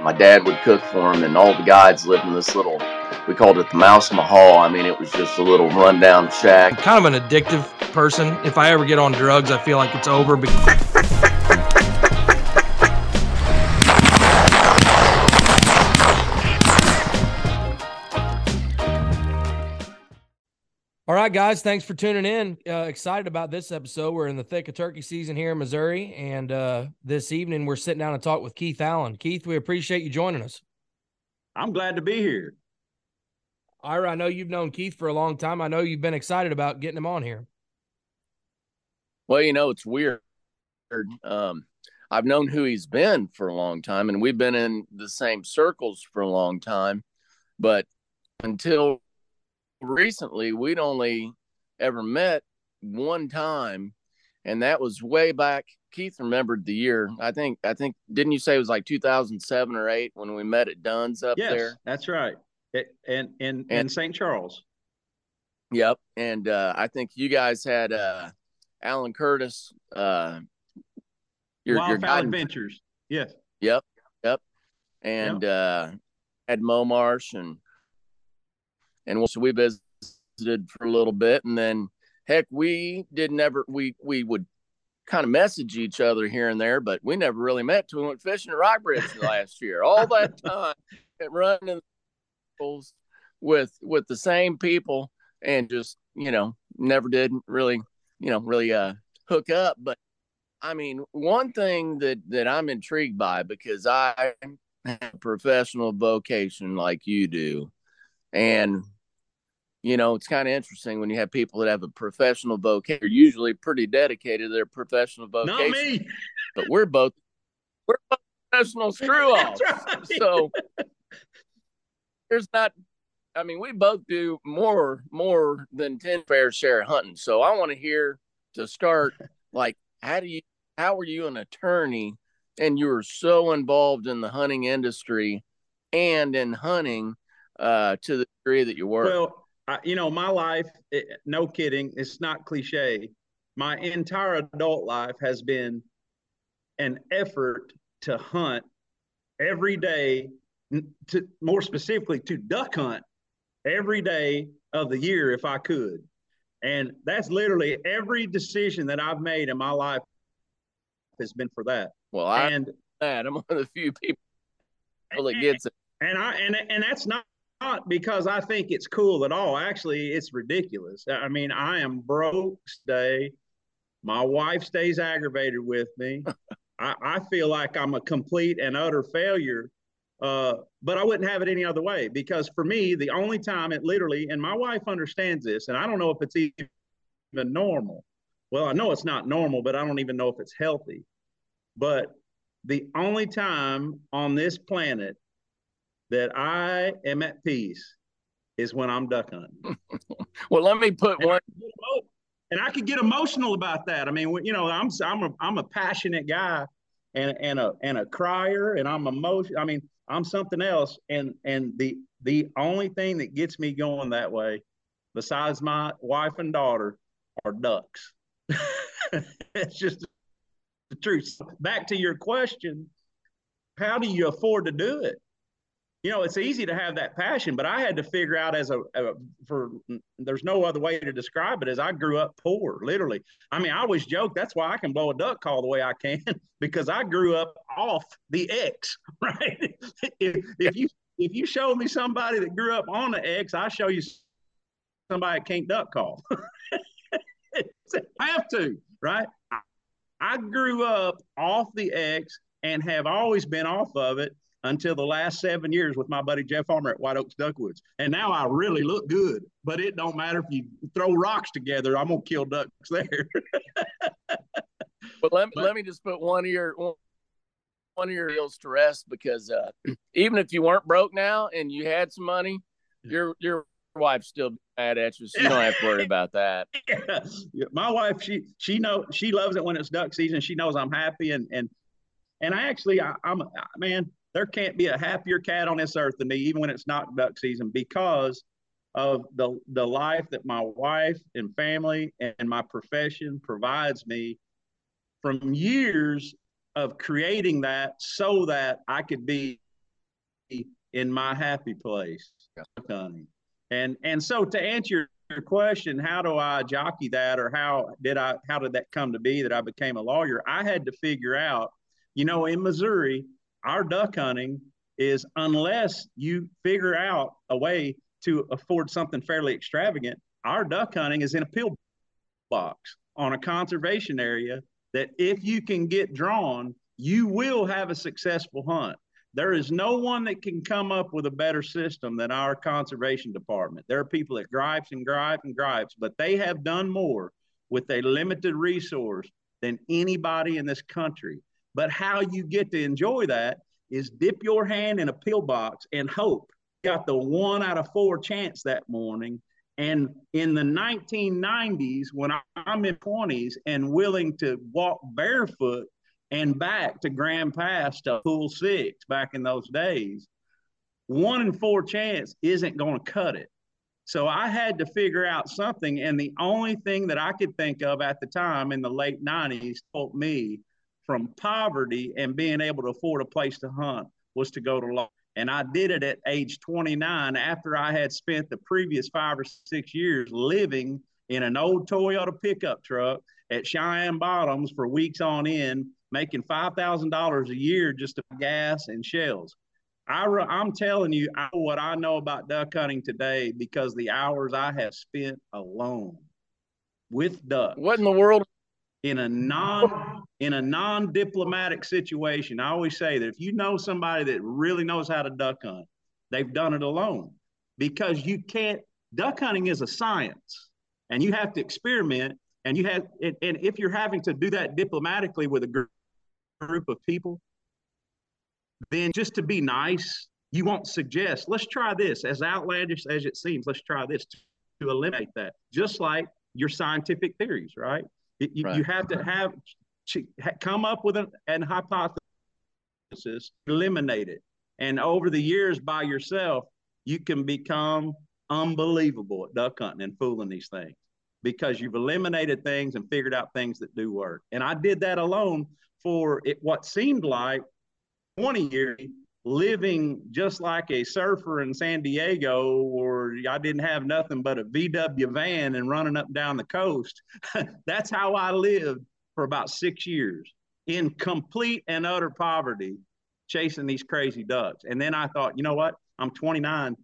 my dad would cook for him, and all the guides lived in this little. We called it the Mouse Mahal. I mean, it was just a little rundown shack. kind of an addictive person. If I ever get on drugs, I feel like it's over. All right, guys, thanks for tuning in. Uh, excited about this episode. We're in the thick of turkey season here in Missouri, and uh, this evening we're sitting down and talk with Keith Allen. Keith, we appreciate you joining us. I'm glad to be here. Ira, I know you've known Keith for a long time. I know you've been excited about getting him on here. Well, you know, it's weird. Um, I've known who he's been for a long time, and we've been in the same circles for a long time. But until recently we'd only ever met one time and that was way back keith remembered the year i think i think didn't you say it was like 2007 or 8 when we met at dunn's up yes, there? that's right. It, and in in st charles. Yep and uh i think you guys had uh alan curtis uh your, Wildfowl your adventures. Yes. Yep yep and yep. uh had mo marsh and and so we visited for a little bit, and then heck, we did never we we would kind of message each other here and there, but we never really met till we went fishing at Rockbridge last year. All that time running with with the same people and just you know never did really you know really uh hook up but i mean one thing that that i'm intrigued by because i have a professional vocation like you do and you know, it's kind of interesting when you have people that have a professional vocation. They're usually pretty dedicated to their professional vocation. Not me. But we're both we're both professional screw offs. Right. So there's not I mean, we both do more more than 10 fair share hunting. So I want to hear to start like how do you how are you an attorney and you were so involved in the hunting industry and in hunting uh to the degree that you were? Well, I, you know, my life, it, no kidding, it's not cliche. My entire adult life has been an effort to hunt every day, to more specifically to duck hunt every day of the year if I could. And that's literally every decision that I've made in my life has been for that. Well, I and that I'm one of the few people that gets it. And I and and that's not not because I think it's cool at all. Actually, it's ridiculous. I mean, I am broke today. My wife stays aggravated with me. I, I, feel like I'm a complete and utter failure. Uh, but I wouldn't have it any other way because for me, the only time it literally, and my wife understands this, and I don't know if it's even normal. Well, I know it's not normal, but I don't even know if it's healthy. But the only time on this planet that I am at peace is when I'm duck hunting. well, let me put and one. I and I could get emotional about that. I mean, you know, I'm I'm a I'm a passionate guy, and and a and a crier, and I'm emotion. I mean, I'm something else. And and the the only thing that gets me going that way, besides my wife and daughter, are ducks. it's just the truth. Back to your question, how do you afford to do it? You know, it's easy to have that passion, but I had to figure out as a, a, for there's no other way to describe it as I grew up poor, literally. I mean, I always joke that's why I can blow a duck call the way I can because I grew up off the X, right? if, if you if you show me somebody that grew up on the X, I show you somebody that can't duck call. I have to, right? I grew up off the X and have always been off of it until the last seven years with my buddy Jeff Farmer at White Oaks Duck Woods. And now I really look good, but it don't matter if you throw rocks together, I'm gonna kill ducks there. but let, but, let me just put one of your one of your deals to rest because uh, even if you weren't broke now and you had some money, your your wife's still mad at you, so you don't have to worry about that. Yeah. yeah. My wife, she she know she loves it when it's duck season. She knows I'm happy and and and I actually I, I'm man there can't be a happier cat on this earth than me, even when it's not duck season, because of the the life that my wife and family and my profession provides me from years of creating that so that I could be in my happy place, hunting. And and so to answer your question, how do I jockey that, or how did I how did that come to be that I became a lawyer? I had to figure out, you know, in Missouri, our duck hunting is unless you figure out a way to afford something fairly extravagant, our duck hunting is in a pill box on a conservation area that if you can get drawn, you will have a successful hunt. There is no one that can come up with a better system than our conservation department. There are people that gripes and gripes and gripes, but they have done more with a limited resource than anybody in this country. But how you get to enjoy that is dip your hand in a pill box and hope. Got the one out of four chance that morning. And in the 1990s, when I'm in 20s and willing to walk barefoot and back to Grand Pass to Pool Six back in those days, one in four chance isn't going to cut it. So I had to figure out something. And the only thing that I could think of at the time in the late 90s told me from poverty and being able to afford a place to hunt was to go to law. And I did it at age 29 after I had spent the previous five or six years living in an old Toyota pickup truck at Cheyenne Bottoms for weeks on end making $5,000 a year just to gas and shells. I, I'm telling you I, what I know about duck hunting today because the hours I have spent alone with ducks. What in the world? In a non in a non diplomatic situation, I always say that if you know somebody that really knows how to duck hunt, they've done it alone because you can't. Duck hunting is a science, and you have to experiment. And you have, and, and if you're having to do that diplomatically with a group group of people, then just to be nice, you won't suggest, let's try this, as outlandish as it seems, let's try this to eliminate that. Just like your scientific theories, right? It, you, right. you have to have come up with an, an hypothesis, eliminate it. And over the years by yourself, you can become unbelievable at duck hunting and fooling these things because you've eliminated things and figured out things that do work. And I did that alone for it, what seemed like 20 years living just like a surfer in San Diego, or I didn't have nothing but a VW van and running up and down the coast. That's how I lived for about six years in complete and utter poverty, chasing these crazy ducks. And then I thought, you know what? I'm 29.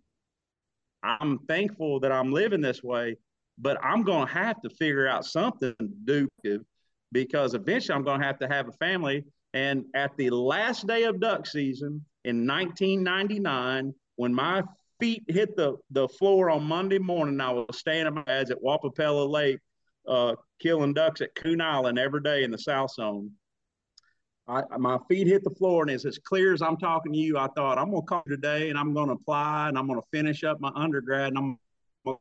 I'm thankful that I'm living this way, but I'm going to have to figure out something to do because eventually I'm going to have to have a family. And at the last day of duck season in 1999, when my feet hit the, the floor on Monday morning, I was staying at my dad's at Wappapello Lake, uh, killing ducks at Coon Island every day in the South Zone. I, my feet hit the floor, and it's as clear as I'm talking to you. I thought I'm going to come today, and I'm going to apply, and I'm going to finish up my undergrad, and I'm to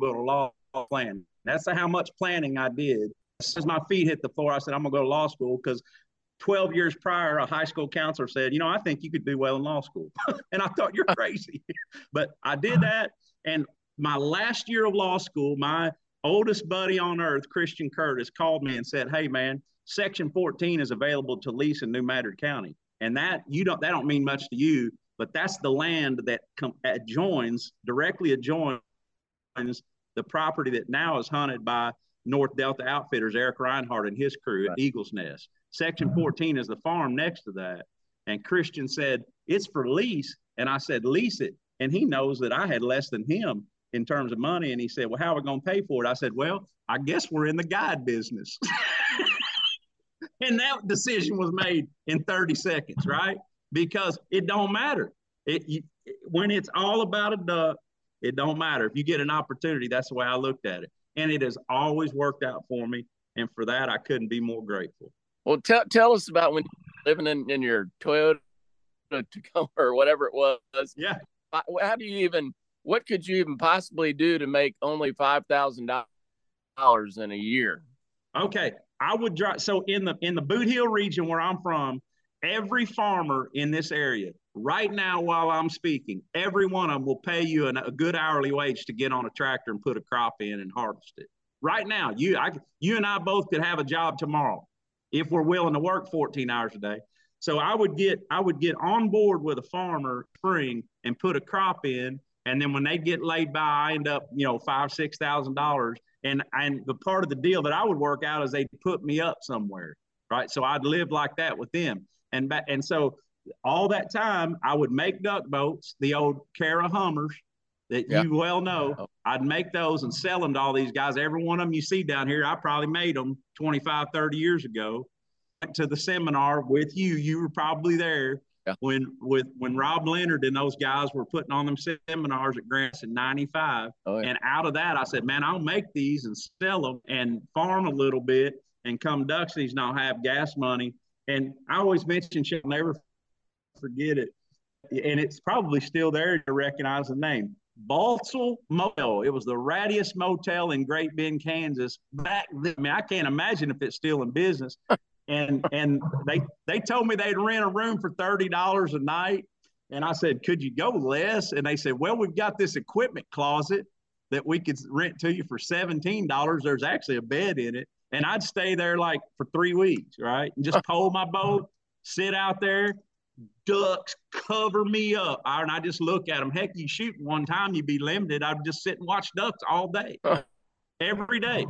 go to law plan. That's how much planning I did as my feet hit the floor, I said, I'm going to go to law school because 12 years prior, a high school counselor said, You know, I think you could do well in law school. and I thought, You're crazy. but I did that. And my last year of law school, my oldest buddy on earth, Christian Curtis, called me and said, Hey, man, Section 14 is available to lease in New Madrid County. And that you don't that don't mean much to you, but that's the land that com- adjoins directly adjoins the property that now is hunted by North Delta Outfitters, Eric Reinhardt and his crew at Eagles Nest. Section 14 is the farm next to that. And Christian said, It's for lease. And I said, Lease it. And he knows that I had less than him in terms of money. And he said, Well, how are we going to pay for it? I said, Well, I guess we're in the guide business. and that decision was made in 30 seconds, right? Because it don't matter. It, you, when it's all about a duck, it don't matter. If you get an opportunity, that's the way I looked at it and it has always worked out for me. And for that, I couldn't be more grateful. Well, tell tell us about when living in, in your Toyota Tacoma or whatever it was. Yeah. How do you even? What could you even possibly do to make only five thousand dollars in a year? Okay, I would drive. So in the in the Bootheel region where I'm from, every farmer in this area right now while I'm speaking, every one of them will pay you an, a good hourly wage to get on a tractor and put a crop in and harvest it. Right now, you I, you and I both could have a job tomorrow if we're willing to work 14 hours a day. So I would get I would get on board with a farmer spring and put a crop in, and then when they get laid by, I end up you know five six thousand dollars. And and the part of the deal that I would work out is they'd put me up somewhere, right? So I'd live like that with them, and and so all that time I would make duck boats, the old Cara Hummers that you well know. I'd make those and sell them to all these guys. Every one of them you see down here, I probably made them 25, 30 years ago. Went to the seminar with you. You were probably there yeah. when with when Rob Leonard and those guys were putting on them seminars at Grants in 95. Oh, yeah. And out of that, I said, man, I'll make these and sell them and farm a little bit and come duck season, I'll have gas money. And I always mention, she'll never forget it. And it's probably still there to recognize the name. Balsall Motel. It was the rattiest motel in Great Bend, Kansas back then. I mean, I can't imagine if it's still in business. And and they they told me they'd rent a room for thirty dollars a night. And I said, could you go less? And they said, well, we've got this equipment closet that we could rent to you for seventeen dollars. There's actually a bed in it, and I'd stay there like for three weeks, right, and just pole my boat, sit out there, ducks cover me up. And I just look at them. Heck, you shoot one time, you'd be limited. I'd just sit and watch ducks all day, every day.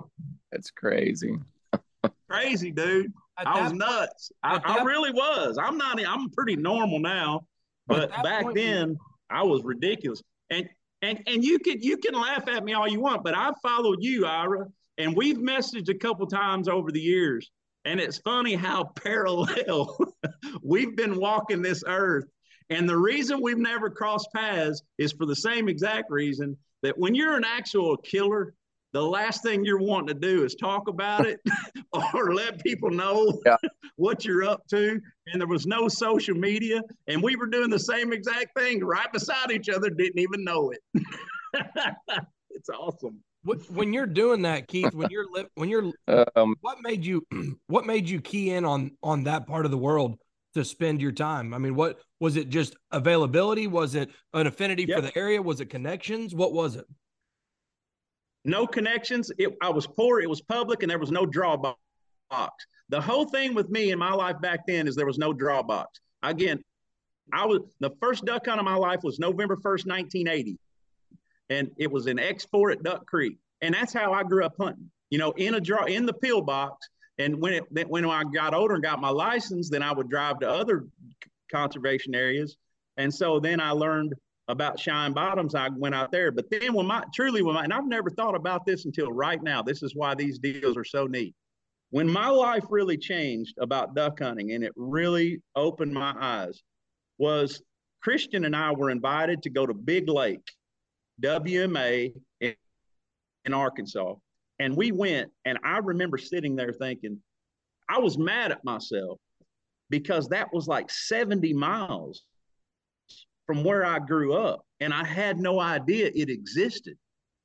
That's crazy. crazy, dude. At I was nuts. I, I, really was. I'm not. I'm pretty normal now, but back point, then I was ridiculous. And and and you can you can laugh at me all you want, but I've followed you, Ira, and we've messaged a couple times over the years. And it's funny how parallel we've been walking this earth. And the reason we've never crossed paths is for the same exact reason that when you're an actual killer, the last thing you're wanting to do is talk about it or let people know yeah. what you're up to. And there was no social media. And we were doing the same exact thing right beside each other, didn't even know it. it's awesome when you're doing that, Keith, when you're when you're um, what made you what made you key in on on that part of the world to spend your time? I mean, what was it? Just availability? Was it an affinity yep. for the area? Was it connections? What was it? No connections. It, I was poor. It was public, and there was no drawbox. The whole thing with me in my life back then is there was no drawbox. Again, I was the first duck hunt of my life was November first, nineteen eighty and it was an export at Duck Creek, and that's how I grew up hunting. You know, in a draw in the pillbox. And when it when I got older and got my license, then I would drive to other conservation areas, and so then I learned about Cheyenne Bottoms. I went out there, but then when my truly when my and I've never thought about this until right now. This is why these deals are so neat. When my life really changed about duck hunting, and it really opened my eyes, was Christian and I were invited to go to Big Lake WMA in, in Arkansas. And we went, and I remember sitting there thinking, I was mad at myself because that was like 70 miles from where I grew up. And I had no idea it existed.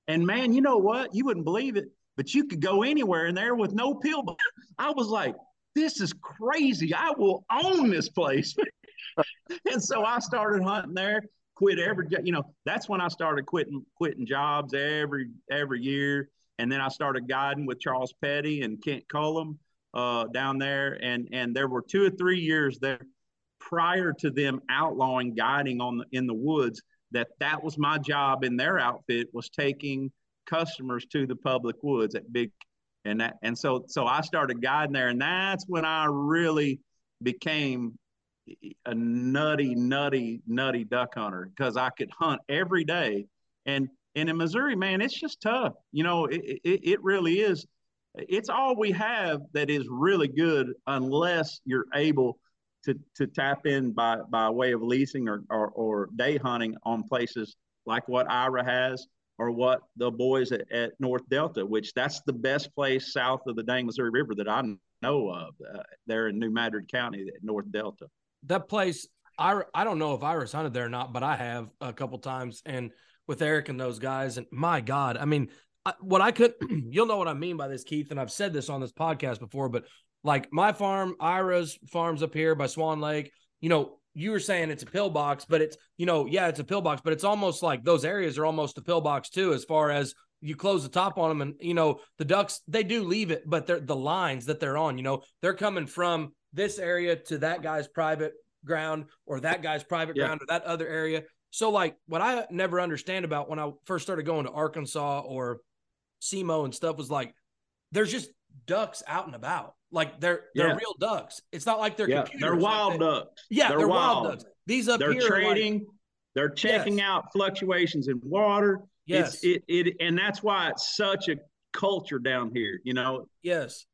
And man, you know what? You wouldn't believe it, but you could go anywhere in there with no pill. I was like, this is crazy. I will own this place. and so I started hunting there quit every you know that's when i started quitting quitting jobs every every year. And then i started guiding with charles petty and kent cullum uh, down there. And and there were two or three years there prior to them outlawing guiding on the, in the woods that that was my job in their outfit was taking customers to the public woods at big and that and so so i started guiding there. And that's when i really became a nutty, nutty, nutty duck hunter because I could hunt every day. And and in Missouri, man, it's just tough. You know, it, it, it really is. It's all we have that is really good unless you're able to, to tap in by, by way of leasing or, or, or day hunting on places like what Ira has or what the boys at, at, North Delta, which that's the best place south of the Dang Missouri River that I know of. Uh, there in New Madrid County, North Delta that place, I I don't know if Ira's hunted there or not, but I have a couple times, and with Eric and those guys, and my God, I mean, I, what I could, you'll know what I mean by this, Keith, and I've said this on this podcast before, but like my farm, Ira's farms up here by Swan Lake, you know, you were saying it's a pillbox, but it's, you know, yeah, it's a pillbox, but it's almost like those areas are almost a pillbox too, as far as you close the top on them and you know the ducks they do leave it but they're the lines that they're on you know they're coming from this area to that guy's private ground or that guy's private yeah. ground or that other area. So like what I never understand about when I first started going to Arkansas or SEMO and stuff was like there's just ducks out and about. Like they're they're yeah. real ducks. It's not like they're yeah, They're wild like they, ducks. Yeah, they're, they're wild. wild. ducks. These up they're here trading. Like, they're checking yes. out fluctuations in water. Yes. It's, it, it and that's why it's such a culture down here. You know. Yes.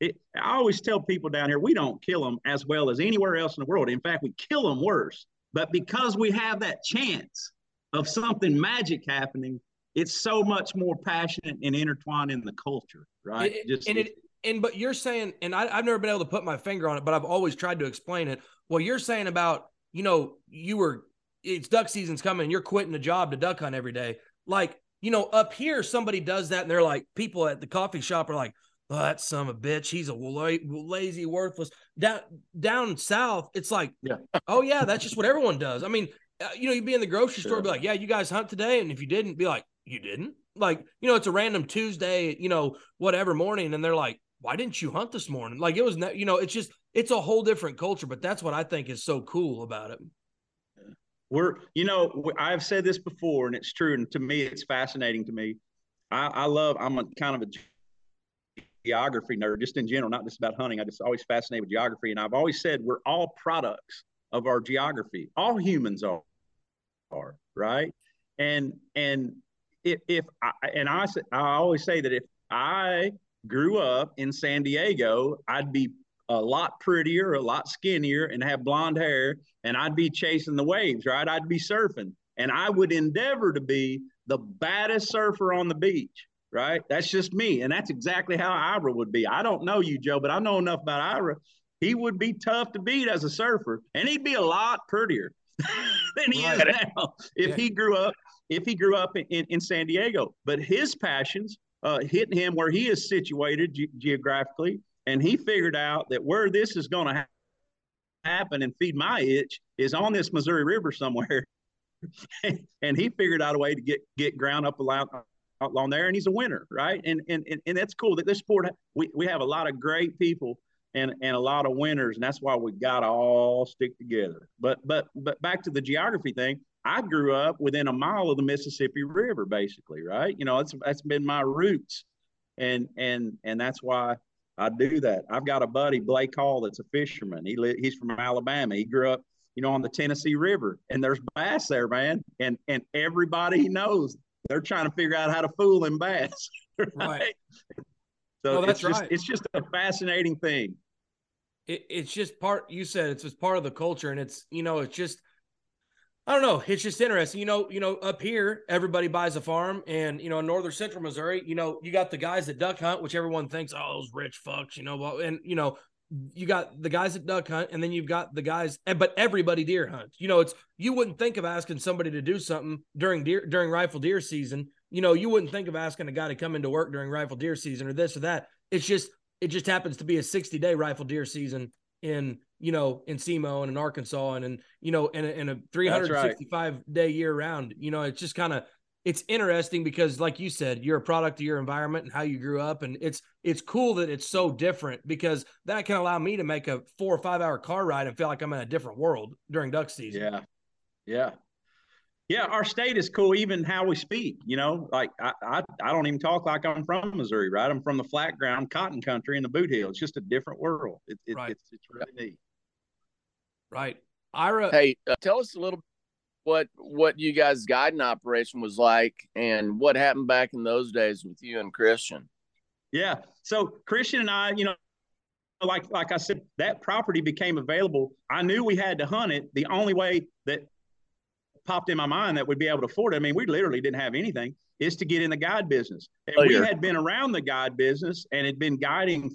It, I always tell people down here we don't kill them as well as anywhere else in the world. In fact, we kill them worse. But because we have that chance of something magic happening, it's so much more passionate and intertwined in the culture, right? It, Just and it, and but you're saying, and I, I've never been able to put my finger on it, but I've always tried to explain it. Well, you're saying about you know you were it's duck season's coming, and you're quitting a job to duck hunt every day. Like you know, up here somebody does that, and they're like, people at the coffee shop are like, oh, that son of a bitch, he's a lazy, worthless. Down down south, it's like, yeah, oh yeah, that's just what everyone does. I mean, uh, you know, you'd be in the grocery store, be like, yeah, you guys hunt today, and if you didn't, be like, you didn't. Like, you know, it's a random Tuesday, you know, whatever morning, and they're like, why didn't you hunt this morning? Like, it was, you know, it's just, it's a whole different culture. But that's what I think is so cool about it. We're, you know, I've said this before, and it's true, and to me, it's fascinating to me. I, I love. I'm a kind of a geography nerd, just in general, not just about hunting. I just always fascinated with geography, and I've always said we're all products of our geography. All humans are, are right, and and if, if I, and I, I always say that if I grew up in San Diego, I'd be a lot prettier, a lot skinnier, and have blonde hair, and I'd be chasing the waves, right? I'd be surfing, and I would endeavor to be the baddest surfer on the beach, right? That's just me, and that's exactly how Ira would be. I don't know you, Joe, but I know enough about Ira. He would be tough to beat as a surfer, and he'd be a lot prettier than he right. is now if yeah. he grew up if he grew up in, in, San Diego. But his passions uh, hit him where he is situated ge- geographically, and he figured out that where this is going to ha- happen and feed my itch is on this Missouri River somewhere. and he figured out a way to get get ground up along, along there, and he's a winner, right? And and and, and that's cool that this sport we, we have a lot of great people and and a lot of winners, and that's why we got to all stick together. But but but back to the geography thing, I grew up within a mile of the Mississippi River, basically, right? You know, that's that's been my roots, and and and that's why I do that. I've got a buddy, Blake Hall, that's a fisherman. He li- he's from Alabama. He grew up, you know, on the Tennessee River, and there's bass there, man. And and everybody knows, they're trying to figure out how to fool them bass. Right. right. So that's it's just right. it's just a fascinating thing. It, it's just part. You said it's just part of the culture, and it's you know it's just I don't know. It's just interesting. You know, you know, up here, everybody buys a farm, and you know, in northern central Missouri, you know, you got the guys that duck hunt, which everyone thinks, oh, those rich fucks, you know, well, and you know, you got the guys that duck hunt, and then you've got the guys, eh, but everybody deer hunts. You know, it's you wouldn't think of asking somebody to do something during deer during rifle deer season. You know, you wouldn't think of asking a guy to come into work during rifle deer season or this or that. It's just it just happens to be a 60 day rifle deer season in you know, in SEMO and in Arkansas and in, you know, in a, in a 365 right. day year round, you know, it's just kind of, it's interesting because like you said, you're a product of your environment and how you grew up. And it's, it's cool that it's so different because that can allow me to make a four or five hour car ride and feel like I'm in a different world during duck season. Yeah. Yeah. Yeah, our state is cool, even how we speak. You know, like I, I, I don't even talk like I'm from Missouri, right? I'm from the flat ground, cotton country, in the Bootheel. It's just a different world. It, it, right. It's it's really neat. Right. Ira. Hey, uh, tell us a little what what you guys' guiding operation was like and what happened back in those days with you and Christian. Yeah. So Christian and I, you know, like like I said, that property became available. I knew we had to hunt it. The only way that popped in my mind that we'd be able to afford it. I mean, we literally didn't have anything. Is to get in the guide business. And we had been around the guide business and had been guiding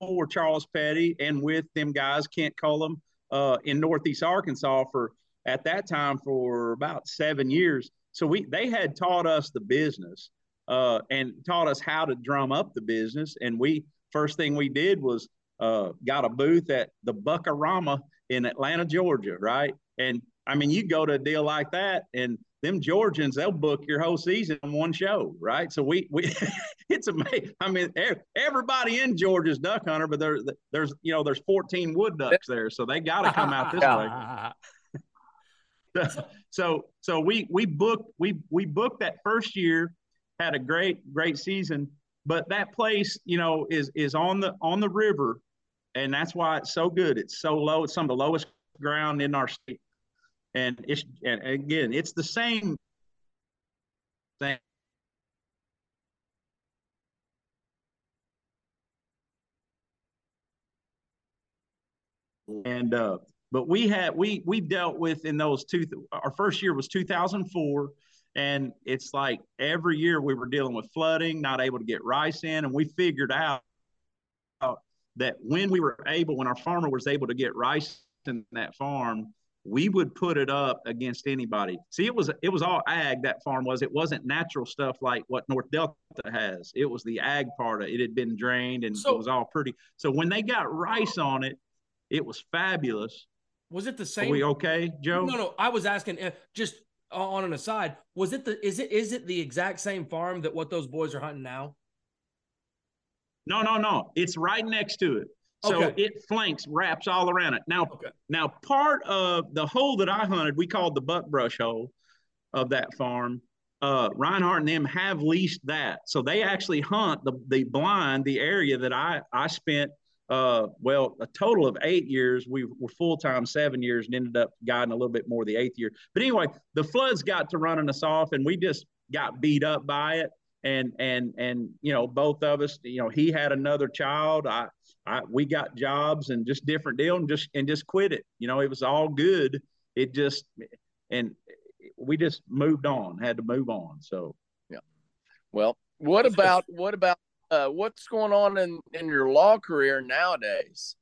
for Charles Petty and with them guys, Kent Cullum, uh, in Northeast Arkansas for at that time for about seven years. So we they had taught us the business uh, and taught us how to drum up the business. And we first thing we did was uh, got a booth at the Buckarama in Atlanta, Georgia, right? And I mean, you go to a deal like that, and them Georgians, they'll book your whole season in one show, right? So we we it's amazing. I mean, everybody in Georgia's duck hunter, but there's there's you know there's 14 wood ducks there, so they got to come out this way. so so we we booked we we booked that first year, had a great great season, but that place you know is is on the on the river, and that's why it's so good. It's so low. It's some of the lowest ground in our state and it's and again it's the same thing and uh but we had we we dealt with in those two our first year was 2004 and it's like every year we were dealing with flooding not able to get rice in and we figured out that when we were able when our farmer was able to get rice in that farm we would put it up against anybody. See, it was it was all ag that farm was. It wasn't natural stuff like what North Delta has. It was the ag part of it. It had been drained and so, it was all pretty. So when they got rice on it, it was fabulous. Was it the same? Are we okay, Joe? No, no. I was asking uh, just on an aside. Was it the is it is it the exact same farm that what those boys are hunting now? No, no, no. It's right next to it. So okay. it flanks, wraps all around it. Now, okay. now part of the hole that I hunted, we called the buck brush hole of that farm. Uh, Reinhardt and them have leased that, so they actually hunt the the blind, the area that I I spent. Uh, well, a total of eight years. We were full time seven years and ended up guiding a little bit more the eighth year. But anyway, the floods got to running us off, and we just got beat up by it. And and and you know both of us you know he had another child. I i we got jobs and just different deal and just and just quit it. You know it was all good. It just and we just moved on had to move on. So. Yeah. Well what about what about uh, what's going on in in your law career nowadays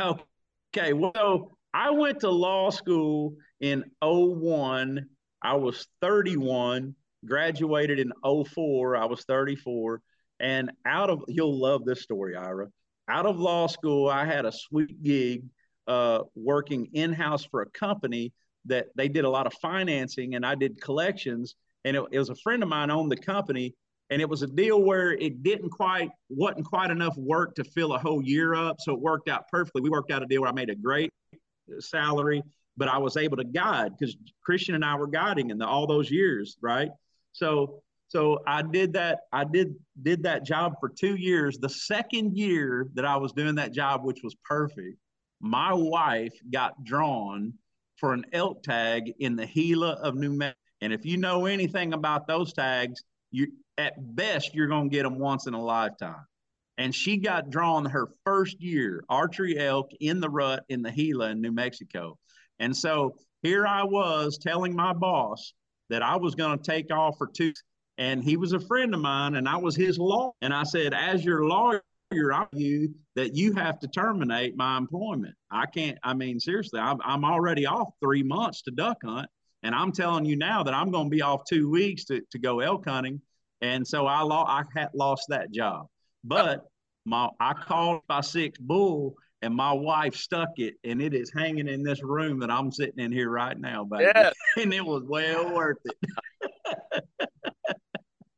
okay well i went to law school in 01 i was 31 graduated in 04. I was 34. And out of, you'll love this story, Ira. Out of law school, I had a sweet gig uh, working in house for a company that they did a lot of financing and I did collections. And it, it was a friend of mine owned the company. And it was a deal where it didn't quite, wasn't quite enough work to fill a whole year up. So it worked out perfectly. We worked out a deal where I made a great uh, salary, but I was able to guide because Christian and I were guiding in the, all those years, right? So so I did that. I did did that job for two years. The second year that I was doing that job, which was perfect, my wife got drawn for an elk tag in the Gila of New Mexico. And if you know anything about those tags, you at best you're going to get them once in a lifetime. And she got drawn her first year archery elk in the rut in the Gila in New Mexico. And so here I was telling my boss, that I was going to take off for two. And he was a friend of mine, and I was his lawyer. And I said, as your lawyer, I you that you have to terminate my employment. I can't. I mean, seriously, I'm, I'm already off three months to duck hunt, and I'm telling you now that I'm going to be off two weeks to, to go elk hunting. And so I lost. I had lost that job, but my I called my six bull and my wife stuck it and it is hanging in this room that I'm sitting in here right now, baby. Yeah. and it was well worth it.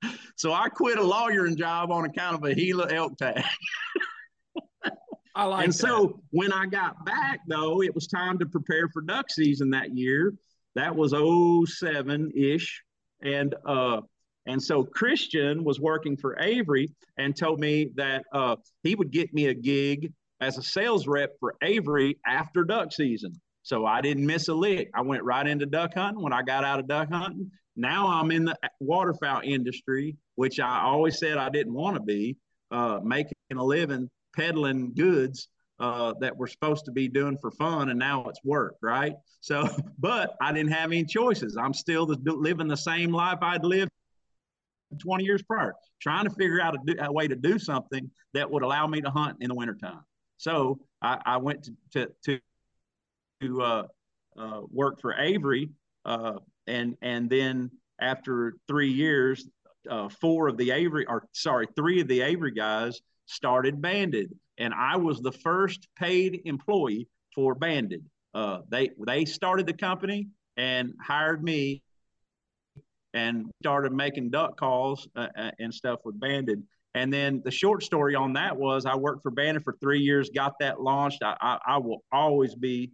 so I quit a lawyering job on account of a Gila elk tag. I like and that. so when I got back though, it was time to prepare for duck season that year. That was 07 ish. And uh and so Christian was working for Avery and told me that uh, he would get me a gig as a sales rep for Avery after duck season. So I didn't miss a lick. I went right into duck hunting when I got out of duck hunting. Now I'm in the waterfowl industry, which I always said I didn't want to be, uh, making a living peddling goods uh, that we're supposed to be doing for fun, and now it's work, right? So, but I didn't have any choices. I'm still the, living the same life I'd lived 20 years prior, trying to figure out a, do, a way to do something that would allow me to hunt in the wintertime. So I, I went to to to, uh, uh, work for Avery, uh, and and then after three years, uh, four of the Avery, or sorry, three of the Avery guys started Banded, and I was the first paid employee for Banded. Uh, they they started the company and hired me and started making duck calls uh, uh, and stuff with Banded. And then the short story on that was I worked for Banded for three years, got that launched. I, I, I will always be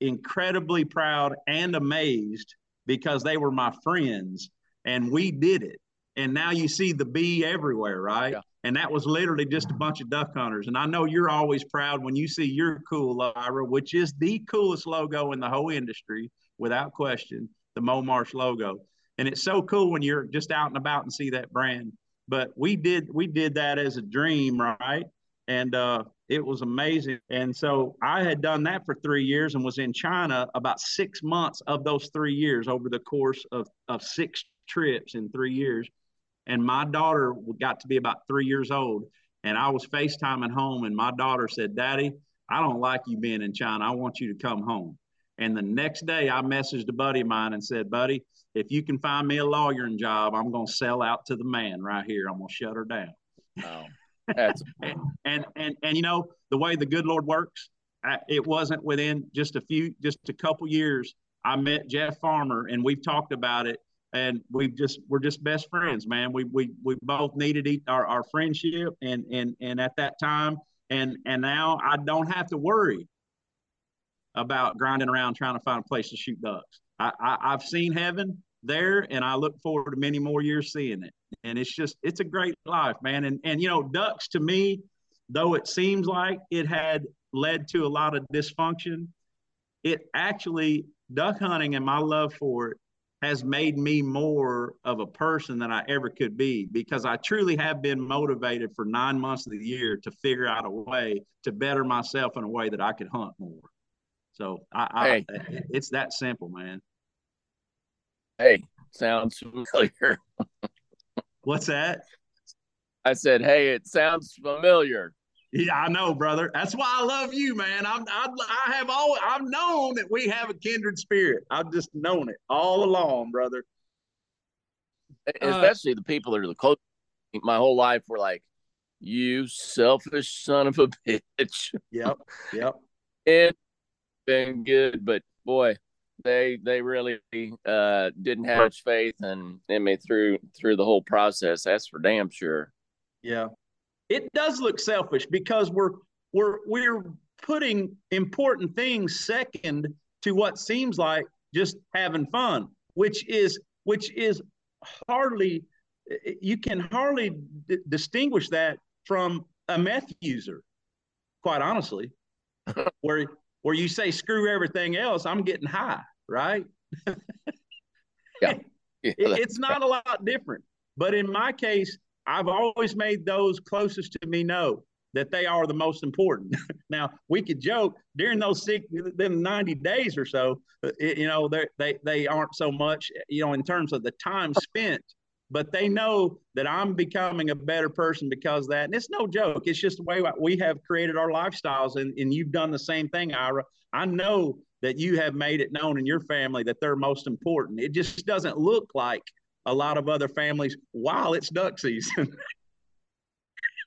incredibly proud and amazed because they were my friends and we did it. And now you see the bee everywhere, right? Yeah. And that was literally just a bunch of duck hunters. And I know you're always proud when you see your cool Lyra, which is the coolest logo in the whole industry, without question, the Mo Marsh logo. And it's so cool when you're just out and about and see that brand. But we did we did that as a dream, right? And uh, it was amazing. And so I had done that for three years and was in China about six months of those three years over the course of, of six trips in three years. And my daughter got to be about three years old. And I was FaceTiming home, and my daughter said, Daddy, I don't like you being in China. I want you to come home. And the next day, I messaged a buddy of mine and said, Buddy, if you can find me a lawyering job, I'm going to sell out to the man right here. I'm going to shut her down. Oh. That's and, and and and you know the way the good Lord works. It wasn't within just a few, just a couple years. I met Jeff Farmer, and we've talked about it, and we've just we're just best friends, man. We we we both needed our our friendship, and and and at that time, and and now I don't have to worry about grinding around trying to find a place to shoot ducks. I, I I've seen heaven there, and I look forward to many more years seeing it and it's just it's a great life, man. And and you know, ducks to me, though it seems like it had led to a lot of dysfunction, it actually duck hunting and my love for it has made me more of a person than I ever could be because I truly have been motivated for nine months of the year to figure out a way to better myself in a way that I could hunt more. So I, hey. I it's that simple, man. Hey, sounds familiar. What's that? I said, "Hey, it sounds familiar." Yeah, I know, brother. That's why I love you, man. I'm, I, I have all, I've known that we have a kindred spirit. I've just known it all along, brother. Especially uh, the people that are the close. My whole life were like, "You selfish son of a bitch." Yep, yep. It's been good, but boy, they they really uh, didn't have much faith in, in me through through the whole process. That's for damn sure. Yeah, it does look selfish because we're we're we're putting important things second to what seems like just having fun, which is which is hardly you can hardly d- distinguish that from a meth user, quite honestly, where where you say screw everything else, I'm getting high, right? yeah. yeah it, it's not a lot different. But in my case, I've always made those closest to me know that they are the most important. now we could joke during those six, then 90 days or so, uh, it, you know, they they aren't so much, you know, in terms of the time spent but they know that I'm becoming a better person because that. And it's no joke. It's just the way we have created our lifestyles. And, and you've done the same thing, Ira. I know that you have made it known in your family that they're most important. It just doesn't look like a lot of other families while it's duck season.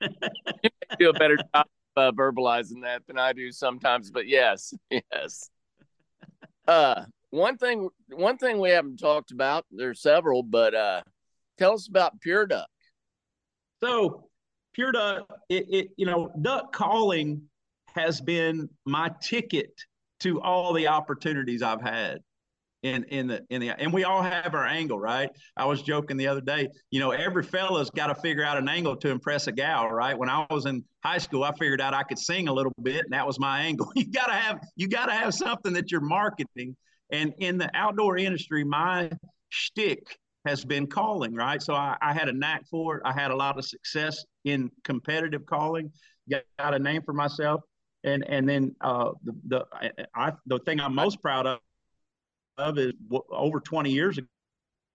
you do a better job uh, verbalizing that than I do sometimes, but yes, yes. Uh, one thing, one thing we haven't talked about. There's several, but uh, Tell us about Pure Duck. So, Pure Duck, it, it you know, duck calling has been my ticket to all the opportunities I've had in in the in the and we all have our angle, right? I was joking the other day, you know, every fella's got to figure out an angle to impress a gal, right? When I was in high school, I figured out I could sing a little bit, and that was my angle. You gotta have you gotta have something that you're marketing. And in the outdoor industry, my shtick has been calling, right? So I, I, had a knack for it. I had a lot of success in competitive calling, got, got a name for myself. And and then uh, the the I, the thing I'm most proud of, of is over 20 years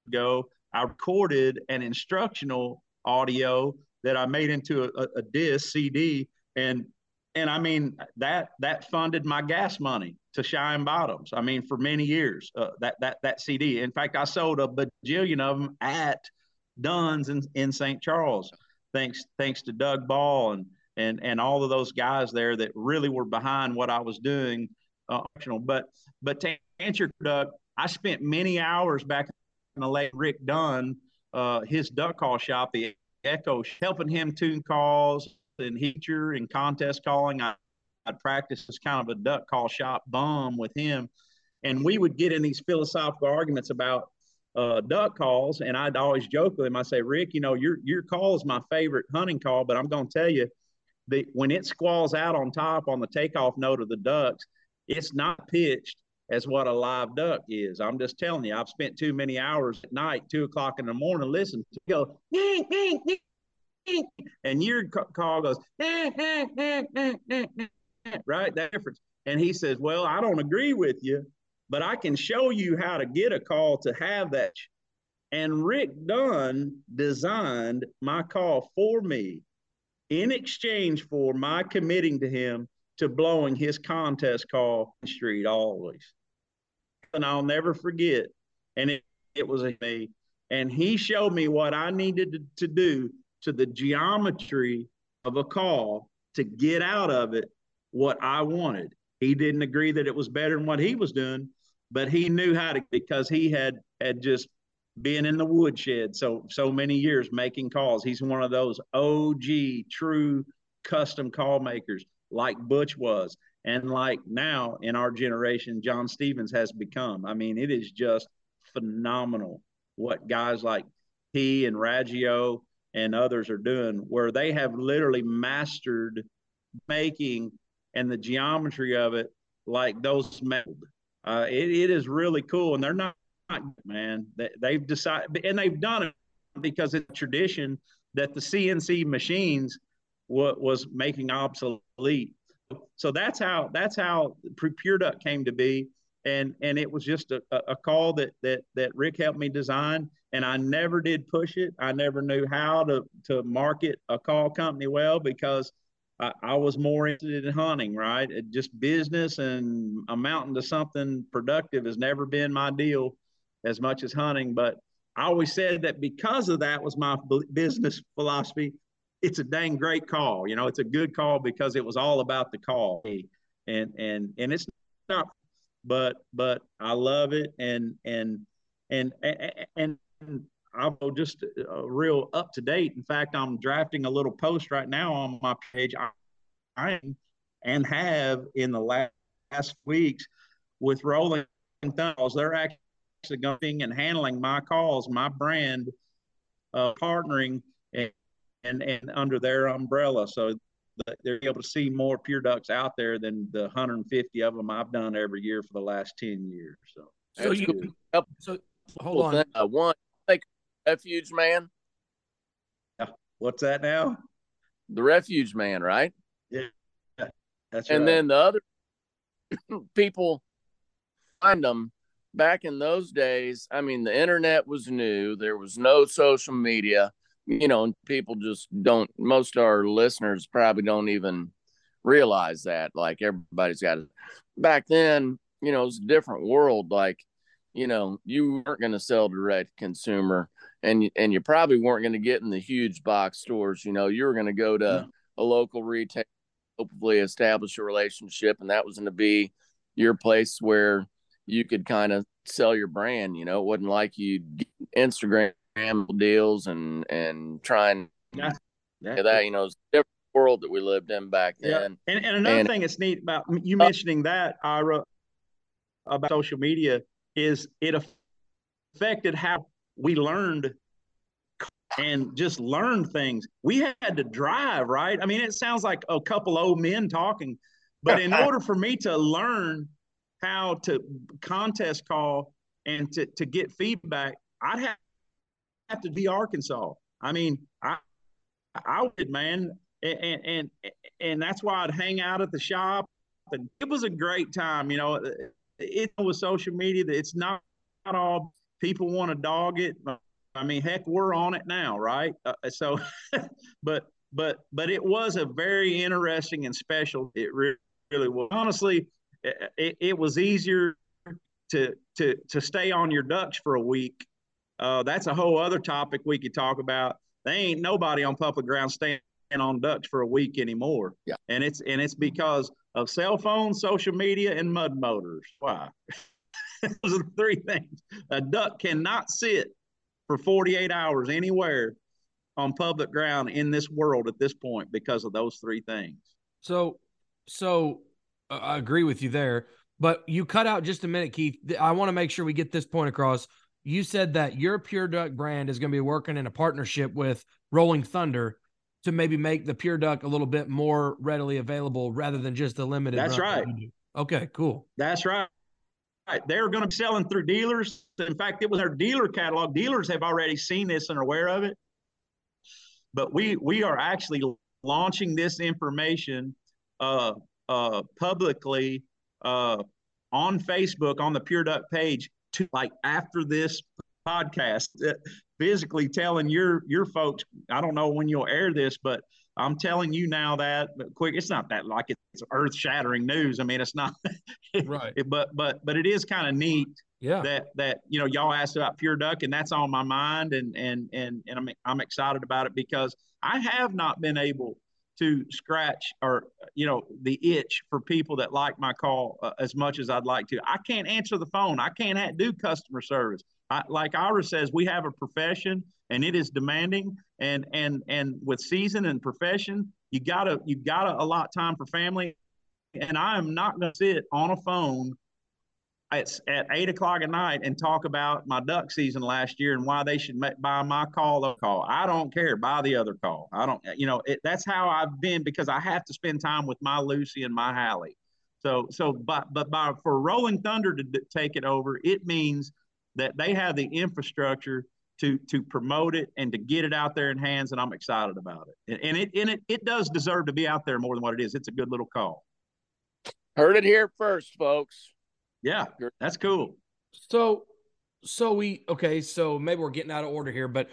ago, I recorded an instructional audio that I made into a, a disc CD, and and I mean that that funded my gas money to Cheyenne Bottoms. I mean, for many years, uh, that that that CD. In fact, I sold a bajillion of them at Dunn's in, in St. Charles, thanks thanks to Doug Ball and and and all of those guys there that really were behind what I was doing. Uh, but but to answer Doug, I spent many hours back in the late Rick Dunn, uh, his duck call shop, the Echo, helping him tune calls and heater and contest calling. I, I'd practice as kind of a duck call shop bum with him. And we would get in these philosophical arguments about uh, duck calls. And I'd always joke with him. I say, Rick, you know, your, your call is my favorite hunting call, but I'm going to tell you that when it squalls out on top on the takeoff note of the ducks, it's not pitched as what a live duck is. I'm just telling you, I've spent too many hours at night, two o'clock in the morning, listen to go, and your call goes, right? That difference. And he says, Well, I don't agree with you, but I can show you how to get a call to have that. And Rick Dunn designed my call for me in exchange for my committing to him to blowing his contest call street always. And I'll never forget. And it, it was me. And he showed me what I needed to, to do to the geometry of a call to get out of it what I wanted. He didn't agree that it was better than what he was doing, but he knew how to because he had had just been in the woodshed so so many years making calls. He's one of those OG true custom call makers like Butch was and like now in our generation John Stevens has become. I mean, it is just phenomenal what guys like he and Raggio and others are doing where they have literally mastered making and the geometry of it like those meld. Uh, it, it is really cool, and they're not, man. They, they've decided, and they've done it because it's tradition that the CNC machines what was making obsolete. So that's how that's how Pure Duck came to be, and and it was just a, a call that that that Rick helped me design, and I never did push it. I never knew how to to market a call company well because I, I was more interested in hunting, right? It just business and amounting to something productive has never been my deal as much as hunting. But I always said that because of that was my business philosophy. It's a dang great call. You know, it's a good call because it was all about the call. And and and it's not but but I love it and and and and, and I'll just uh, real up to date. In fact, I'm drafting a little post right now on my page. I, I and have in the last, last weeks with Rolling Thunder. They're actually going and handling my calls, my brand, uh, partnering and, and and under their umbrella. So they're able to see more pure ducks out there than the 150 of them I've done every year for the last 10 years. So, so you, so hold on. Uh, one, like refuge man. Yeah. What's that now? The refuge man, right? Yeah. That's and right. then the other people find them back in those days. I mean, the internet was new. There was no social media you know, people just don't, most of our listeners probably don't even realize that. Like everybody's got it. Back then, you know, it's a different world. Like, you know, you weren't going to sell direct consumer and, and you probably weren't going to get in the huge box stores. You know, you were going to go to a local retail, hopefully establish a relationship. And that was going to be your place where you could kind of sell your brand. You know, it wasn't like you Instagram deals and and trying yeah, yeah. that you know it's a different world that we lived in back then. Yeah. And, and another and, thing that's neat about you uh, mentioning that Ira about social media is it affected how we learned and just learned things. We had to drive, right? I mean, it sounds like a couple old men talking, but in order for me to learn how to contest call and to, to get feedback, I'd have have to be Arkansas. I mean, I I would, man, and and and that's why I'd hang out at the shop, and it was a great time. You know, it was social media, it's not, not all people want to dog it. I mean, heck, we're on it now, right? Uh, so, but but but it was a very interesting and special. It really, really was. Honestly, it, it was easier to to to stay on your ducks for a week uh, that's a whole other topic we could talk about. They ain't nobody on public ground standing on ducks for a week anymore. Yeah. And it's and it's because of cell phones, social media, and mud motors. Why? Those are the three things. A duck cannot sit for 48 hours anywhere on public ground in this world at this point because of those three things. So, so uh, I agree with you there, but you cut out just a minute, Keith. I want to make sure we get this point across. You said that your Pure Duck brand is going to be working in a partnership with Rolling Thunder to maybe make the Pure Duck a little bit more readily available rather than just the limited. That's right. That okay, cool. That's right. They're going to be selling through dealers. In fact, it was our dealer catalog. Dealers have already seen this and are aware of it. But we we are actually launching this information uh, uh, publicly uh, on Facebook on the Pure Duck page to like after this podcast, uh, physically telling your your folks. I don't know when you'll air this, but I'm telling you now that quick. It's not that like it's earth shattering news. I mean, it's not right. but but but it is kind of neat. Yeah. That that you know y'all asked about pure duck, and that's on my mind, and and and and I'm I'm excited about it because I have not been able to scratch or you know the itch for people that like my call uh, as much as I'd like to. I can't answer the phone. I can't do customer service. I, like Ira says, we have a profession and it is demanding. And and and with season and profession, you gotta you gotta allot time for family. And I am not to sit on a phone at, at eight o'clock at night and talk about my duck season last year and why they should make, buy my call call. I don't care. Buy the other call. I don't, you know, it, that's how I've been because I have to spend time with my Lucy and my Hallie. So, so, but, but by, for Rolling Thunder to d- take it over, it means that they have the infrastructure to to promote it and to get it out there in hands, and I'm excited about it. And it and it it does deserve to be out there more than what it is. It's a good little call. Heard it here first, folks. Yeah, that's cool. So, so we okay. So maybe we're getting out of order here, but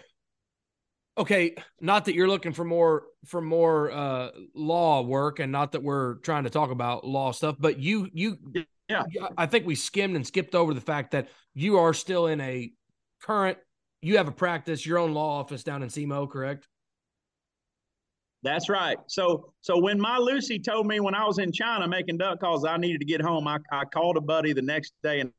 okay. Not that you're looking for more for more uh law work, and not that we're trying to talk about law stuff, but you you yeah. I think we skimmed and skipped over the fact that you are still in a current. You have a practice, your own law office down in SEMO, correct? That's right. So so when my Lucy told me when I was in China making duck calls, I needed to get home. I, I called a buddy the next day and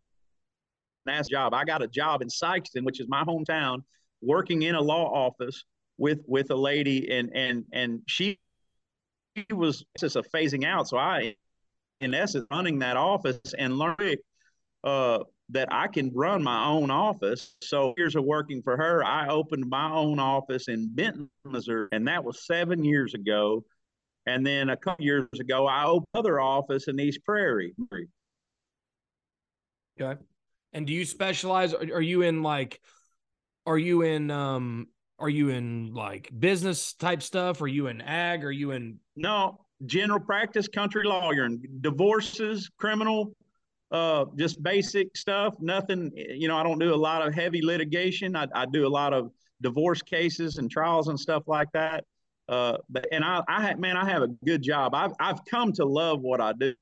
asked job. I got a job in Sikeston, which is my hometown, working in a law office with with a lady and and and she was just a phasing out. So I in essence running that office and learning uh, that I can run my own office. So years of working for her, I opened my own office in Benton, Missouri, and that was seven years ago. And then a couple years ago, I opened another office in East Prairie. Okay. And do you specialize? Are you in like, are you in, um, are you in like business type stuff? Are you in ag? Are you in? No, general practice, country lawyer, and divorces, criminal, uh, just basic stuff. Nothing, you know, I don't do a lot of heavy litigation. I, I do a lot of divorce cases and trials and stuff like that. Uh, but and I, I man, I have a good job. I've I've come to love what I do.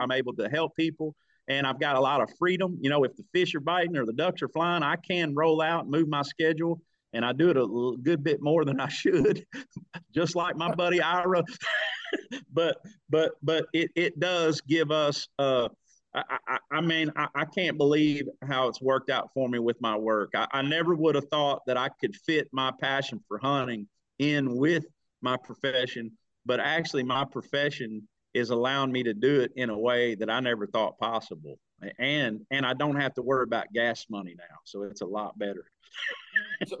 I'm able to help people, and I've got a lot of freedom. You know, if the fish are biting or the ducks are flying, I can roll out and move my schedule, and I do it a good bit more than I should, just like my buddy Ira. but but but it it does give us uh I, I, I mean, I, I, can't believe how it's worked out for me with my work. I, I never would have thought that I could fit my passion for hunting in with my profession, but actually, my profession is allowing me to do it in a way that I never thought possible. And and I don't have to worry about gas money now, so it's a lot better.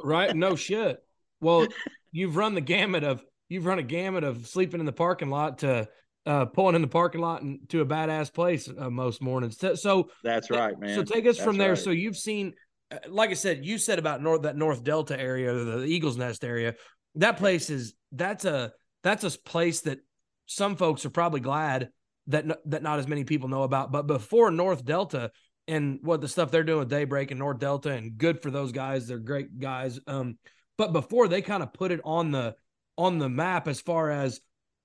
right? No shit. Well, you've run the gamut of you've run a gamut of sleeping in the parking lot to uh, pulling in the parking lot and to a badass place uh, most mornings. So that's right, man. So take us that's from there. Right. So you've seen, uh, like I said, you said about North that North Delta area, the Eagles Nest area. That place is that's a that's a place that some folks are probably glad that that not as many people know about. But before North Delta and what the stuff they're doing with Daybreak and North Delta, and good for those guys. They're great guys. Um, but before they kind of put it on the on the map as far as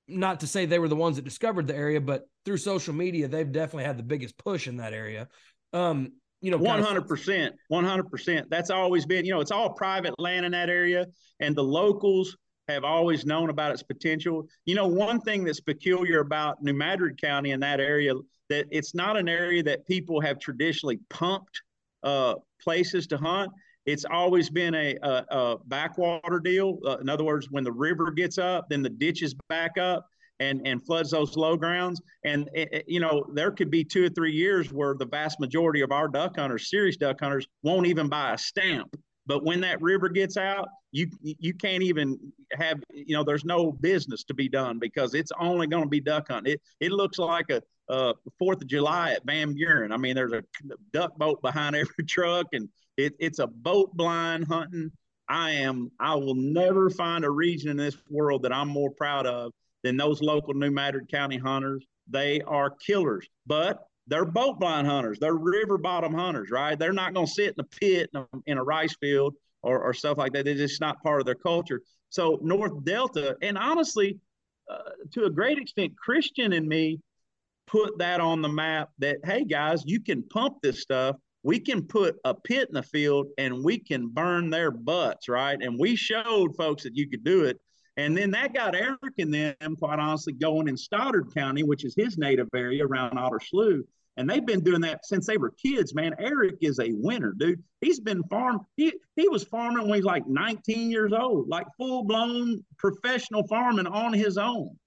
not to say they were the ones that discovered the area, but through social media, they've definitely had the biggest push in that area. Um, you know, one hundred percent, one hundred percent. That's always been, you know, it's all private land in that area, and the locals have always known about its potential. You know, one thing that's peculiar about New Madrid County in that area that it's not an area that people have traditionally pumped uh, places to hunt. It's always been a, a, a backwater deal. Uh, in other words, when the river gets up, then the ditches back up and and floods those low grounds. And it, it, you know, there could be two or three years where the vast majority of our duck hunters, serious duck hunters, won't even buy a stamp. But when that river gets out, you you can't even have you know there's no business to be done because it's only going to be duck hunting. It it looks like a Fourth of July at Van Buren. I mean, there's a duck boat behind every truck, and it, it's a boat blind hunting. I am. I will never find a region in this world that I'm more proud of than those local New Madrid County hunters. They are killers, but they're boat blind hunters. They're river bottom hunters, right? They're not going to sit in a pit in a, in a rice field or, or stuff like that. They're just not part of their culture. So North Delta, and honestly, uh, to a great extent, Christian and me put that on the map that hey guys, you can pump this stuff. We can put a pit in the field and we can burn their butts, right? And we showed folks that you could do it. And then that got Eric and them, quite honestly, going in Stoddard County, which is his native area around Otter Slough. And they've been doing that since they were kids, man. Eric is a winner, dude. He's been farm. He he was farming when he's like 19 years old, like full blown professional farming on his own.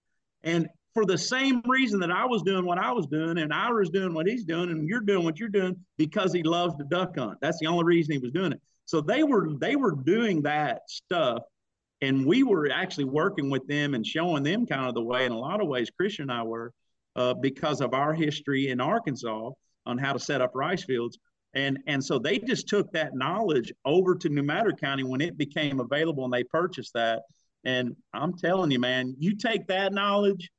And for the same reason that I was doing what I was doing, and Ira's doing what he's doing, and you're doing what you're doing because he loves to duck hunt. That's the only reason he was doing it. So they were they were doing that stuff, and we were actually working with them and showing them kind of the way. In a lot of ways, Christian and I were uh, because of our history in Arkansas on how to set up rice fields. And, and so they just took that knowledge over to New Madrid County when it became available and they purchased that. And I'm telling you, man, you take that knowledge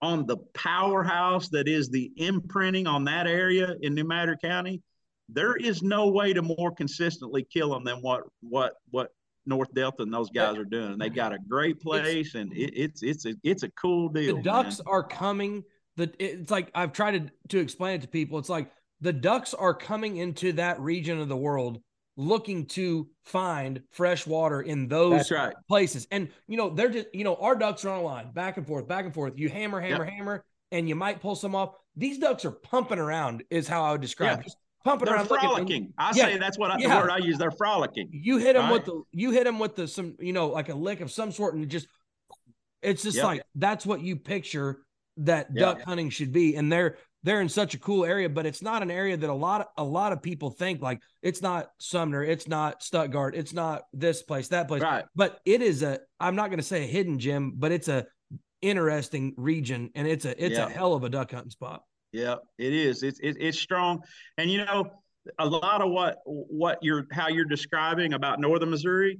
on the powerhouse that is the imprinting on that area in New Madrid County, there is no way to more consistently kill them than what what what North Delta and those guys are doing. They got a great place, and it, it's it's a it's a cool deal. The ducks man. are coming. The it's like I've tried to to explain it to people. It's like the ducks are coming into that region of the world looking to find fresh water in those right. places. And you know, they're just you know, our ducks are on a line, back and forth, back and forth. You hammer, hammer, yep. hammer, and you might pull some off. These ducks are pumping around, is how I would describe yeah. it. Pumping they're around, frolicking. I yeah. say that's what I, yeah. the word I use. They're frolicking. You hit them right? with the you hit them with the some you know like a lick of some sort, and just it's just yep. like that's what you picture that yep. duck hunting should be. And they're they're in such a cool area, but it's not an area that a lot of a lot of people think like it's not Sumner, it's not Stuttgart, it's not this place, that place. Right. But it is a I'm not going to say a hidden gem, but it's a interesting region and it's a it's yeah. a hell of a duck hunting spot. Yeah, it is. It's it, it's strong. And you know, a lot of what what you're how you're describing about northern Missouri,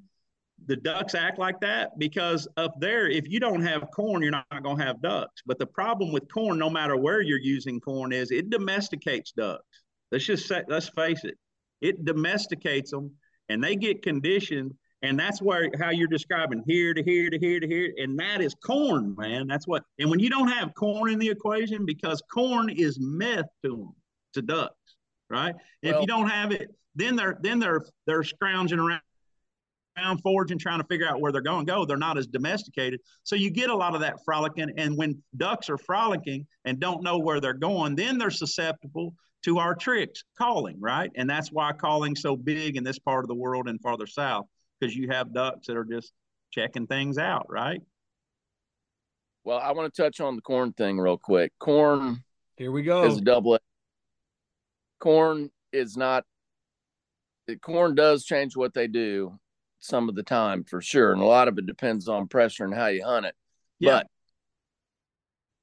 the ducks act like that because up there, if you don't have corn, you're not going to have ducks. But the problem with corn, no matter where you're using corn, is it domesticates ducks. Let's just say, let's face it, it domesticates them, and they get conditioned. And that's where how you're describing here to here to here to here, and that is corn, man. That's what. And when you don't have corn in the equation, because corn is meth to them, to ducks, right? Well, if you don't have it, then they're then they're they're scrounging around around foraging, trying to figure out where they're going to go. They're not as domesticated. So you get a lot of that frolicking. And when ducks are frolicking and don't know where they're going, then they're susceptible to our tricks, calling, right? And that's why calling's so big in this part of the world and farther south, because you have ducks that are just checking things out, right? Well, I want to touch on the corn thing real quick. Corn here we go is a double corn is not corn does change what they do some of the time for sure. And a lot of it depends on pressure and how you hunt it. Yeah. But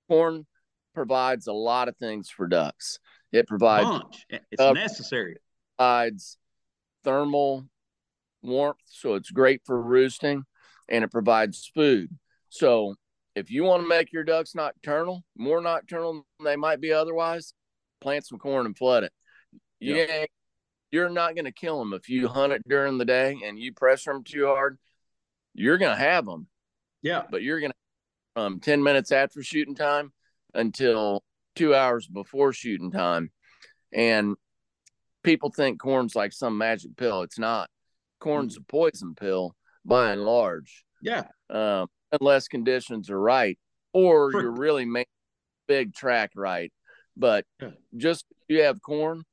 corn provides a lot of things for ducks. It provides Bunch. it's uh, necessary. Provides thermal warmth, so it's great for roosting, and it provides food. So if you want to make your ducks nocturnal, more nocturnal than they might be otherwise, plant some corn and flood it. You yeah. ain't you're not going to kill them if you hunt it during the day and you pressure them too hard. You're going to have them. Yeah, but you're going to um 10 minutes after shooting time until 2 hours before shooting time. And people think corn's like some magic pill. It's not. Corn's a poison pill by and large. Yeah. Um, unless conditions are right, or you're really making big track right. But yeah. just you have corn,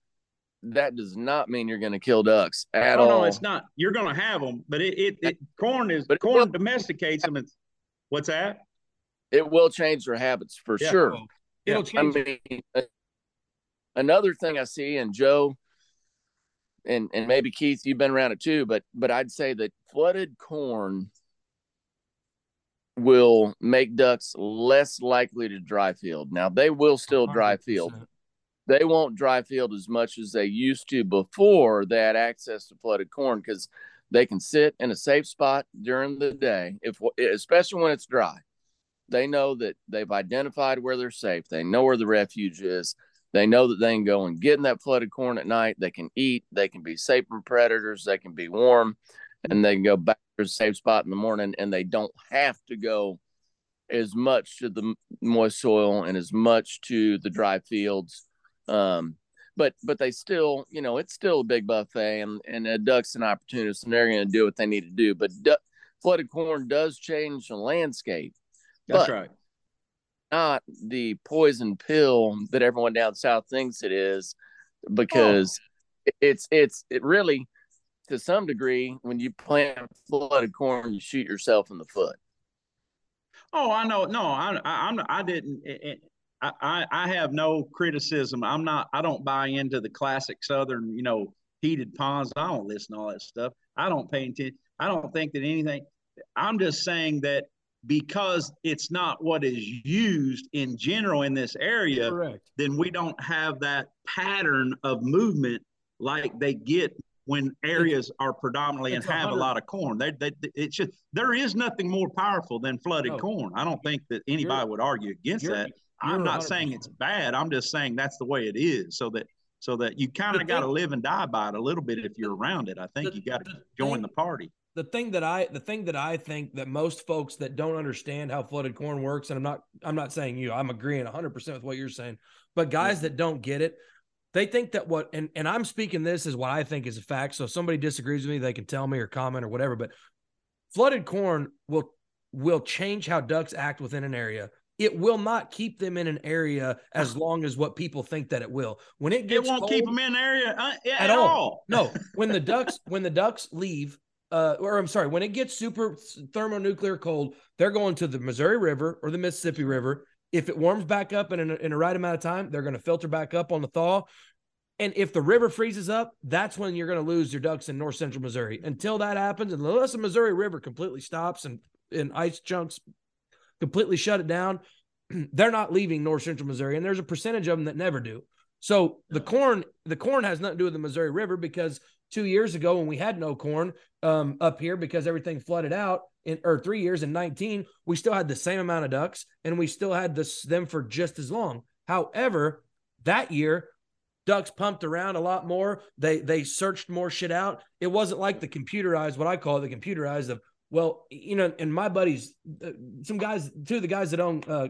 that does not mean you're going to kill ducks at oh, all. No, it's not. You're going to have them, but it, it, it corn is but corn domesticates them. It's, what's that? It will change their habits for yeah. sure. It'll yeah. change. I mean, another thing I see, and Joe, and and maybe Keith, you've been around it too, but but I'd say that flooded corn will make ducks less likely to dry field. Now they will still dry 100%. field. They won't dry field as much as they used to before they had access to flooded corn because they can sit in a safe spot during the day, if especially when it's dry. They know that they've identified where they're safe. They know where the refuge is. They know that they can go and get in that flooded corn at night. They can eat. They can be safe from predators. They can be warm, and they can go back to a safe spot in the morning. And they don't have to go as much to the moist soil and as much to the dry fields. Um, but but they still, you know, it's still a big buffet, and and a duck's an opportunist, and they're going to do what they need to do. But du- flooded corn does change the landscape. That's but right not the poison pill that everyone down south thinks it is because oh. it's it's it really to some degree when you plant flooded corn you shoot yourself in the foot oh i know no i i'm i didn't it, I, I have no criticism. I'm not. I don't buy into the classic Southern, you know, heated ponds. I don't listen to all that stuff. I don't pay attention. I don't think that anything. I'm just saying that because it's not what is used in general in this area, Correct. then we don't have that pattern of movement like they get when areas are predominantly and have 100. a lot of corn. They, they, it's just there is nothing more powerful than flooded no. corn. I don't think that anybody you're, would argue against that. I'm not 100%. saying it's bad. I'm just saying that's the way it is. So that so that you kind of got to live and die by it a little bit if you're around it. I think the, you got to join thing, the party the thing that I the thing that I think that most folks that don't understand how flooded corn works, and I'm not I'm not saying you, I'm agreeing 100 percent with what you're saying, but guys yeah. that don't get it, they think that what and and I'm speaking this is what I think is a fact. So if somebody disagrees with me, they can tell me or comment or whatever. But flooded corn will will change how ducks act within an area. It will not keep them in an area as long as what people think that it will. When it gets it won't cold, keep them in an area uh, at, at all. all. no, when the ducks when the ducks leave uh, or I'm sorry, when it gets super thermonuclear cold, they're going to the Missouri River or the Mississippi River. If it warms back up in a, in a right amount of time, they're going to filter back up on the thaw. And if the river freezes up, that's when you're going to lose your ducks in north central Missouri. Until that happens, unless the Missouri River completely stops and, and ice chunks completely shut it down, they're not leaving north central Missouri. And there's a percentage of them that never do. So the corn, the corn has nothing to do with the Missouri River because two years ago when we had no corn um, up here because everything flooded out in or three years in 19 we still had the same amount of ducks and we still had this them for just as long. However that year ducks pumped around a lot more. They they searched more shit out. It wasn't like the computerized what i call the computerized of well you know and my buddies uh, some guys two of the guys that own uh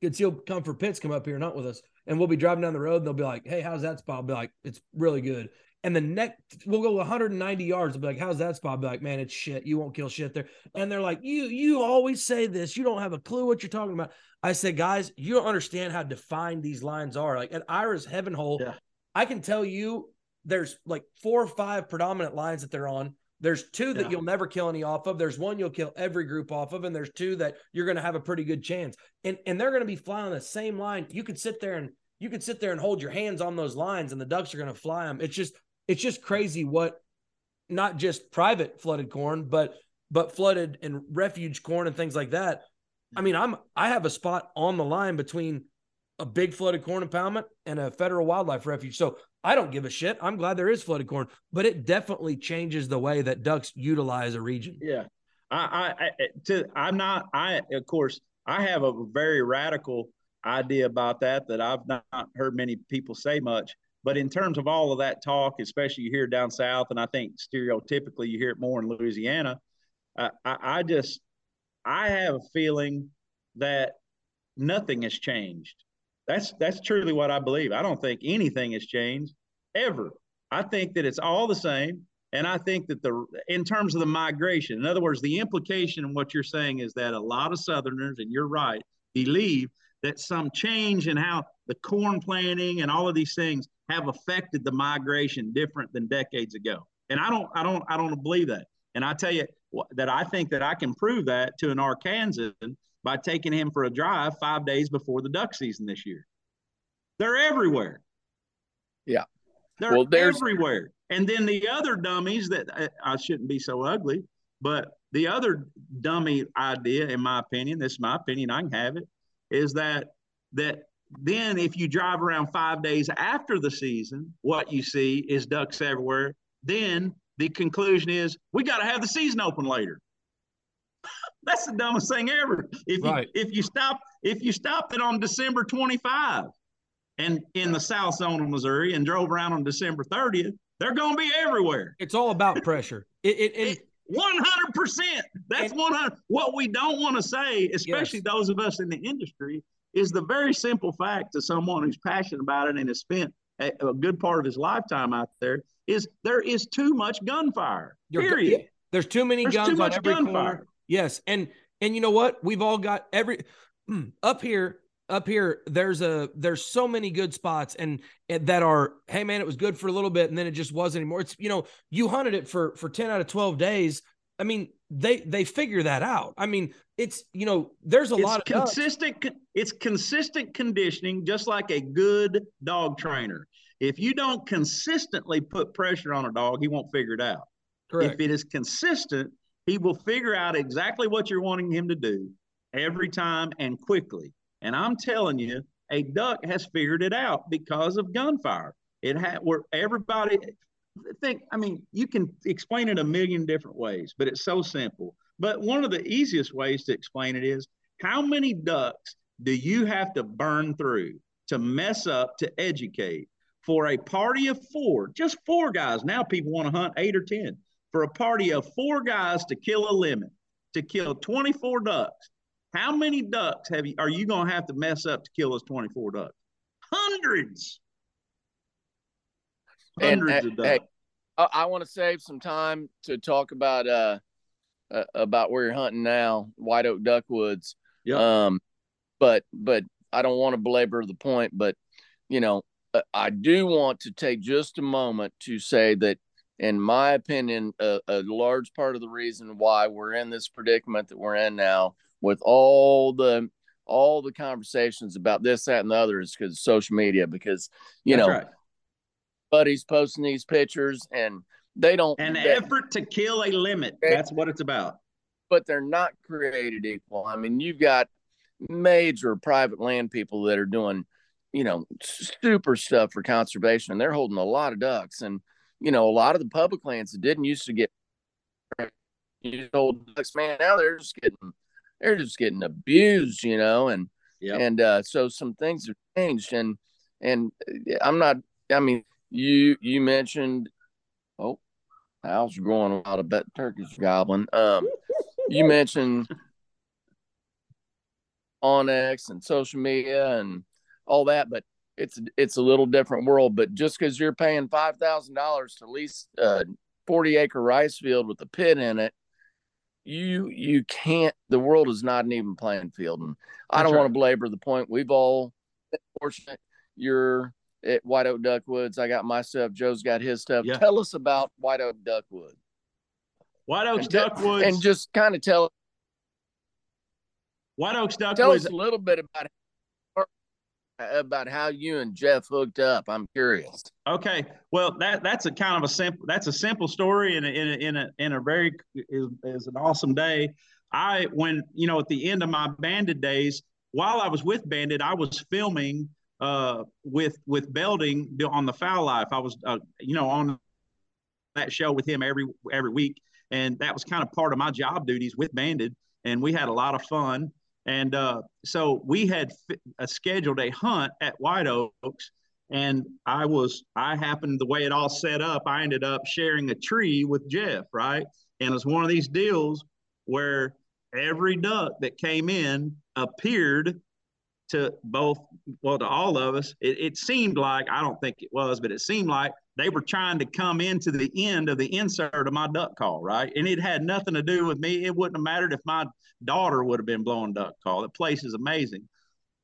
concealed comfort pits come up here not with us and we'll be driving down the road and they'll be like hey how's that spot? I'll be like it's really good and the next we'll go 190 yards. I'll be like, how's that spot? I'll be like, man, it's shit. You won't kill shit there. And they're like, you you always say this. You don't have a clue what you're talking about. I said, guys, you don't understand how defined these lines are. Like at Ira's Heaven Hole, yeah. I can tell you there's like four or five predominant lines that they're on. There's two that yeah. you'll never kill any off of. There's one you'll kill every group off of, and there's two that you're going to have a pretty good chance. And and they're going to be flying the same line. You could sit there and you could sit there and hold your hands on those lines, and the ducks are going to fly them. It's just it's just crazy what not just private flooded corn, but but flooded and refuge corn and things like that. I mean, I'm I have a spot on the line between a big flooded corn impoundment and a federal wildlife refuge. So I don't give a shit. I'm glad there is flooded corn, but it definitely changes the way that ducks utilize a region. Yeah. I, I, to, I'm not, I, of course, I have a very radical idea about that, that I've not heard many people say much. But in terms of all of that talk, especially you hear down south, and I think stereotypically you hear it more in Louisiana, uh, I, I just I have a feeling that nothing has changed. That's that's truly what I believe. I don't think anything has changed ever. I think that it's all the same. And I think that the in terms of the migration, in other words, the implication of what you're saying is that a lot of Southerners, and you're right, believe that some change in how the corn planting and all of these things have affected the migration different than decades ago. And I don't, I don't, I don't believe that. And I tell you that I think that I can prove that to an Arkansan by taking him for a drive five days before the duck season this year. They're everywhere. Yeah. They're well, everywhere. And then the other dummies that I, I shouldn't be so ugly, but the other dummy idea, in my opinion, this is my opinion, I can have it, is that that then if you drive around five days after the season, what you see is ducks everywhere. Then the conclusion is we got to have the season open later. That's the dumbest thing ever. If right. you if you stop if you stopped it on December 25 and in the South Zone of Missouri and drove around on December 30th, they're going to be everywhere. It's all about pressure. It, it, it, one hundred percent. That's one hundred. What we don't want to say, especially yes. those of us in the industry, is the very simple fact to someone who's passionate about it and has spent a, a good part of his lifetime out there is there is too much gunfire. You're, period. There's too many There's guns too on every gunfire. corner. Yes, and and you know what? We've all got every up here. Up here, there's a there's so many good spots and, and that are hey man, it was good for a little bit and then it just wasn't anymore. It's you know you hunted it for for ten out of twelve days. I mean, they they figure that out. I mean, it's you know, there's a it's lot of consistent. Ducks. It's consistent conditioning, just like a good dog trainer. If you don't consistently put pressure on a dog, he won't figure it out. Correct. If it is consistent, he will figure out exactly what you're wanting him to do every time and quickly. And I'm telling you, a duck has figured it out because of gunfire. It had where everybody think, I mean, you can explain it a million different ways, but it's so simple. But one of the easiest ways to explain it is how many ducks do you have to burn through to mess up to educate for a party of four, just four guys? Now people want to hunt eight or 10 for a party of four guys to kill a limit, to kill 24 ducks. How many ducks have you, are you going to have to mess up to kill those 24 ducks? Hundreds. Hundreds and, of ducks. Hey, I, I want to save some time to talk about uh, uh, about where you're hunting now, White Oak Duck Woods. Yeah. Um, but but I don't want to belabor the point. But you know, uh, I do want to take just a moment to say that, in my opinion, a, a large part of the reason why we're in this predicament that we're in now, with all the all the conversations about this, that, and the other, is because social media. Because you That's know, right. buddies posting these pictures and they don't an they, effort to kill a limit. That's what it's about. But they're not created equal. I mean you've got major private land people that are doing you know super stuff for conservation and they're holding a lot of ducks. And you know a lot of the public lands that didn't used to get you old ducks man now they're just getting they're just getting abused you know and yep. and uh so some things have changed and and i'm not i mean you you mentioned oh how's growing a lot of bet turkeys goblin um you mentioned onX and social media and all that but it's it's a little different world but just because you're paying five thousand dollars to lease a 40 acre rice field with a pit in it you you can't the world is not an even playing field and i don't right. want to belabor the point we've all been fortunate you're at White Oak Duck Woods. I got my stuff. Joe's got his stuff. Yeah. Tell us about White Oak duck Duckwood. White Oaks Duck Woods. And just kind of tell White Oaks Duck Woods. Tell us a little bit about about how you and Jeff hooked up. I'm curious. Okay, well that that's a kind of a simple that's a simple story in a, in a, in a, in a very is, is an awesome day. I when you know at the end of my banded days, while I was with Banded, I was filming uh, with with Belding on the Fowl Life. I was, uh, you know, on that show with him every every week, and that was kind of part of my job duties with Banded, and we had a lot of fun. And uh, so we had f- uh, scheduled a hunt at White Oaks, and I was I happened the way it all set up. I ended up sharing a tree with Jeff, right? And it was one of these deals where every duck that came in appeared to both, well, to all of us, it, it seemed like, I don't think it was, but it seemed like they were trying to come into the end of the insert of my duck call, right? And it had nothing to do with me. It wouldn't have mattered if my daughter would have been blowing duck call. The place is amazing.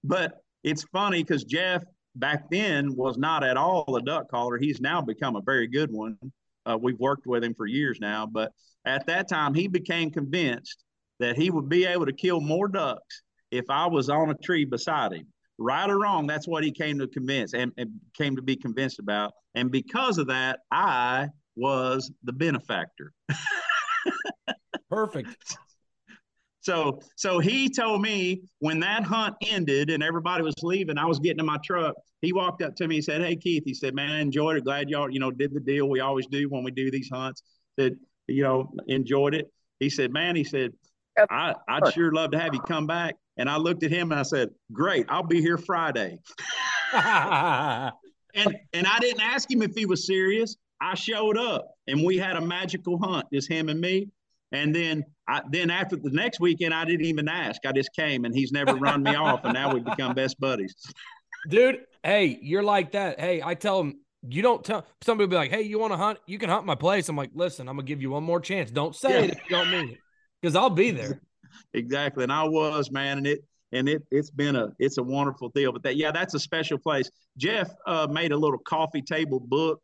But it's funny because Jeff back then was not at all a duck caller. He's now become a very good one. Uh, we've worked with him for years now, but at that time he became convinced that he would be able to kill more ducks if I was on a tree beside him. Right or wrong, that's what he came to convince and, and came to be convinced about. And because of that, I was the benefactor. Perfect. So so he told me when that hunt ended and everybody was leaving, I was getting in my truck. He walked up to me and said, Hey Keith, he said, Man, I enjoyed it. Glad y'all, you know, did the deal we always do when we do these hunts. That, you know, enjoyed it. He said, Man, he said, I, I'd sure love to have you come back. And I looked at him and I said, Great, I'll be here Friday. and and I didn't ask him if he was serious. I showed up and we had a magical hunt, just him and me. And then I, then after the next weekend, I didn't even ask. I just came, and he's never run me off, and now we've become best buddies. Dude, hey, you're like that. Hey, I tell him you don't tell somebody be like, "Hey, you want to hunt? You can hunt my place." I'm like, "Listen, I'm gonna give you one more chance. Don't say yeah. it if you don't mean it, because I'll be there." Exactly, and I was man, and it and it it's been a it's a wonderful deal. But that yeah, that's a special place. Jeff uh, made a little coffee table book,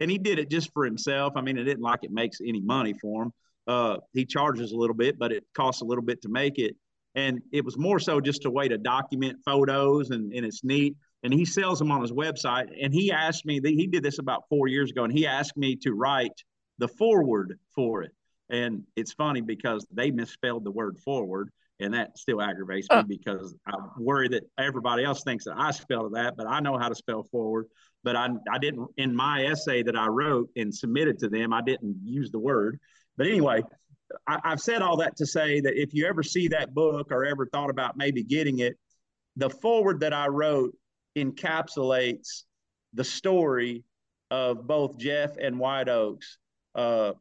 and he did it just for himself. I mean, it didn't like it makes any money for him uh, he charges a little bit, but it costs a little bit to make it. And it was more so just a way to document photos, and, and it's neat. And he sells them on his website. And he asked me, he did this about four years ago, and he asked me to write the forward for it. And it's funny because they misspelled the word forward, and that still aggravates me because I worry that everybody else thinks that I spelled that, but I know how to spell forward. But I, I didn't, in my essay that I wrote and submitted to them, I didn't use the word. But anyway, I, have said all that to say that if you ever see that book or ever thought about maybe getting it, the forward that I wrote encapsulates the story of both Jeff and White Oaks. Uh,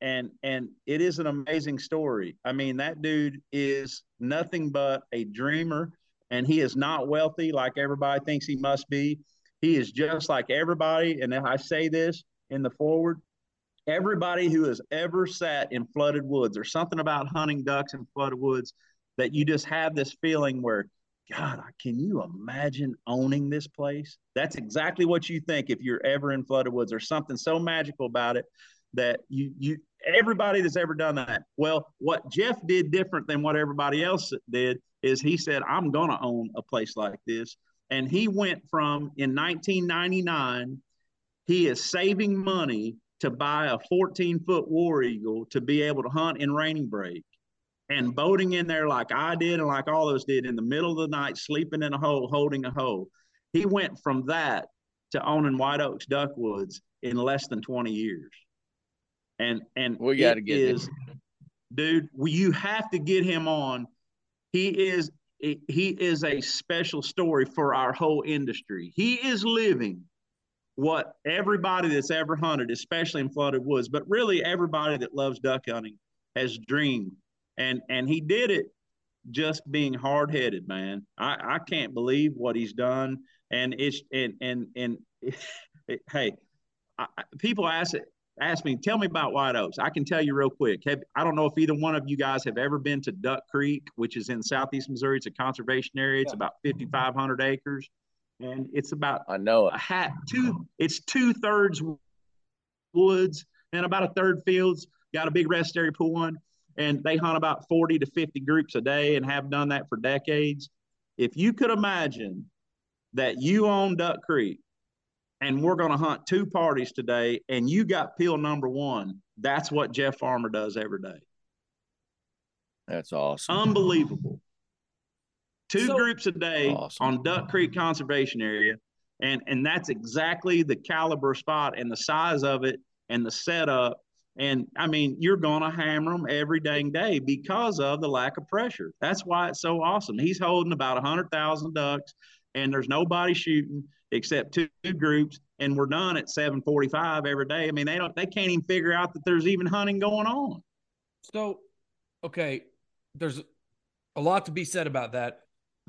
and and it is an amazing story. I mean, that dude is nothing but a dreamer, and he is not wealthy like everybody thinks he must be. He is just like everybody. And I say this in the forward, everybody who has ever sat in flooded woods, there's something about hunting ducks in flooded woods that you just have this feeling where, God, can you imagine owning this place? That's exactly what you think if you're ever in flooded woods. There's something so magical about it that you you everybody that's ever done that. Well, what Jeff did different than what everybody else did is he said, I'm gonna own a place like this. And he went from in 1999, he is saving money to buy a 14 foot war eagle to be able to hunt in raining break and boating in there like I did and like all those did in the middle of the night, sleeping in a hole, holding a hole. He went from that to owning White Oaks Duck Woods in less than 20 years. And and we got to get is, him. dude. You have to get him on. He is he is a special story for our whole industry. He is living what everybody that's ever hunted, especially in flooded woods, but really everybody that loves duck hunting has dreamed. And and he did it just being hard headed, man. I, I can't believe what he's done. And it's and and and it, hey, I, people ask it ask me, tell me about White Oaks. I can tell you real quick. Have, I don't know if either one of you guys have ever been to Duck Creek, which is in southeast Missouri. It's a conservation area. It's about 5,500 acres and it's about I know a hat two. It's two thirds woods and about a third fields. Got a big rest area pool one, and they hunt about forty to fifty groups a day and have done that for decades. If you could imagine that you own Duck Creek and we're going to hunt two parties today, and you got pill number one. That's what Jeff Farmer does every day. That's awesome. Unbelievable two so, groups a day awesome. on Duck Creek Conservation Area. And, and that's exactly the caliber spot and the size of it and the setup. And I mean, you're going to hammer them every dang day because of the lack of pressure. That's why it's so awesome. He's holding about 100,000 ducks, and there's nobody shooting except two, groups. And we're done at 7:45 every day. I mean, they don't, they can't even figure out that there's even hunting going on. So, okay, there's a lot to be said about that.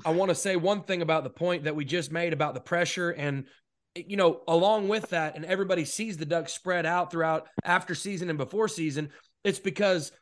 I want to say one thing about the point that we just made about the pressure and you know, along with that, and everybody sees the ducks spread out throughout after season and before season, it's because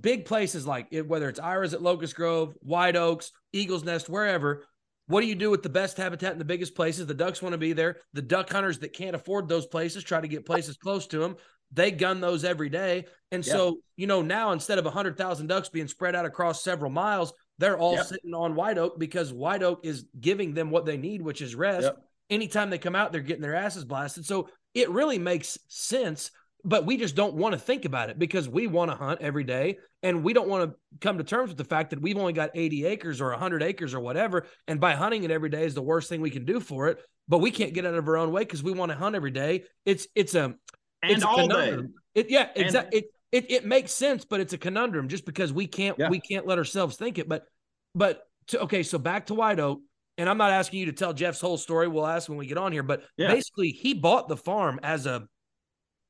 big places like it, whether it's Ira's at Locust Grove, White Oaks, Eagles Nest, wherever. What do you do with the best habitat in the biggest places? The ducks want to be there. The duck hunters that can't afford those places try to get places close to them. They gun those every day. And so, you know, now instead of 100,000 ducks being spread out across several miles, they're all yep. sitting on White Oak because White Oak is giving them what they need, which is rest. Yep. Anytime they come out, they're getting their asses blasted. So it really makes sense but we just don't want to think about it because we want to hunt every day and we don't want to come to terms with the fact that we've only got 80 acres or 100 acres or whatever. And by hunting it every day is the worst thing we can do for it but we can't get out of our own way because we want to hunt every day. It's it's a and it's all day. it, yeah exactly it, it it makes sense but it's a conundrum just because we can't yeah. we can't let ourselves think it. But but to, okay so back to white oak and i'm not asking you to tell jeff's whole story. We'll ask when we get on here but yeah. basically he bought the farm as a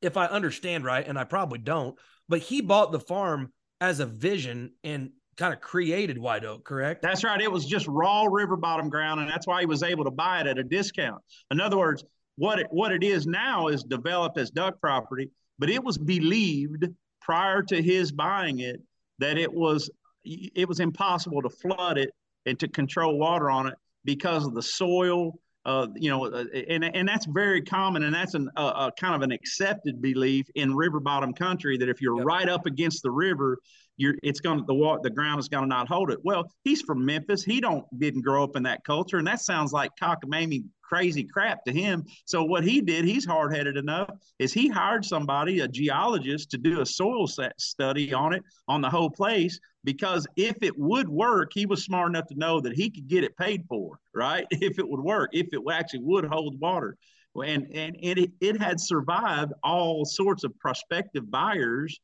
if I understand right, and I probably don't, but he bought the farm as a vision and kind of created White Oak, correct? That's right. It was just raw river bottom ground, and that's why he was able to buy it at a discount. In other words, what it, what it is now is developed as duck property, but it was believed prior to his buying it that it was it was impossible to flood it and to control water on it because of the soil uh, you know, uh, and and that's very common, and that's an, a, a, kind of an accepted belief in river bottom country that if you're yep. right up against the river, you're it's going to the water the ground is going to not hold it. Well, he's from Memphis. He don't didn't grow up in that culture, and that sounds like cockamamie crazy crap to him. So what he did, he's hard headed enough, is he hired somebody, a geologist, to do a soil study on it on the whole place. Because if it would work, he was smart enough to know that he could get it paid for, right? If it would work, if it actually would hold water. And, and, and it, it had survived all sorts of prospective buyers